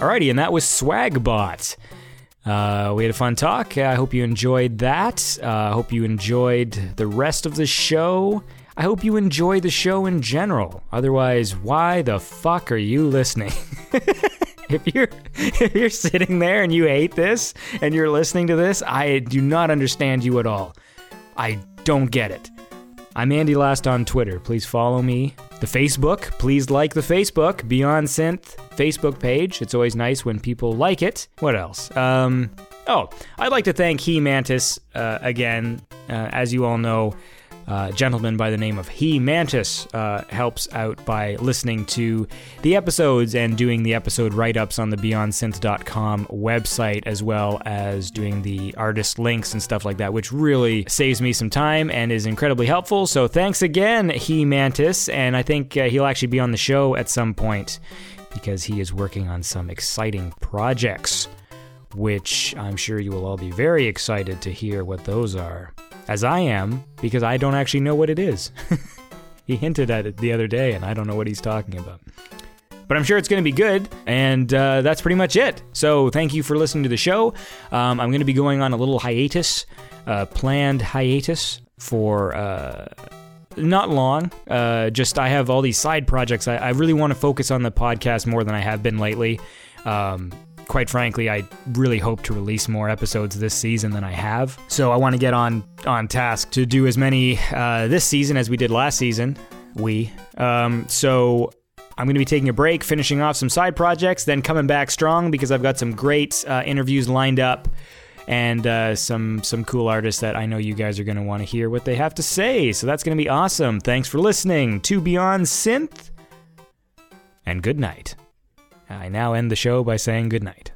Alrighty, and that was Swagbot. Uh, we had a fun talk. I hope you enjoyed that. Uh, I hope you enjoyed the rest of the show. I hope you enjoy the show in general. Otherwise, why the fuck are you listening? if you're if you're sitting there and you hate this and you're listening to this, I do not understand you at all. I don't get it. I'm Andy Last on Twitter. Please follow me. The Facebook, please like the Facebook Beyond Synth Facebook page. It's always nice when people like it. What else? Um, oh, I'd like to thank He Mantis uh, again. Uh, as you all know, uh, gentleman by the name of He Mantis uh, helps out by listening to the episodes and doing the episode write ups on the BeyondSynth.com website, as well as doing the artist links and stuff like that, which really saves me some time and is incredibly helpful. So thanks again, He Mantis, and I think uh, he'll actually be on the show at some point because he is working on some exciting projects which I'm sure you will all be very excited to hear what those are. As I am, because I don't actually know what it is. he hinted at it the other day, and I don't know what he's talking about. But I'm sure it's going to be good, and uh, that's pretty much it. So thank you for listening to the show. Um, I'm going to be going on a little hiatus, uh, planned hiatus for. Uh, not long. Uh, just I have all these side projects. I, I really want to focus on the podcast more than I have been lately. Um, quite frankly, I really hope to release more episodes this season than I have. So I want to get on on task to do as many uh, this season as we did last season. We. Um, so I'm going to be taking a break, finishing off some side projects, then coming back strong because I've got some great uh, interviews lined up and uh, some some cool artists that I know you guys are going to want to hear what they have to say. So that's going to be awesome. Thanks for listening to Beyond Synth, and good night. I now end the show by saying good night.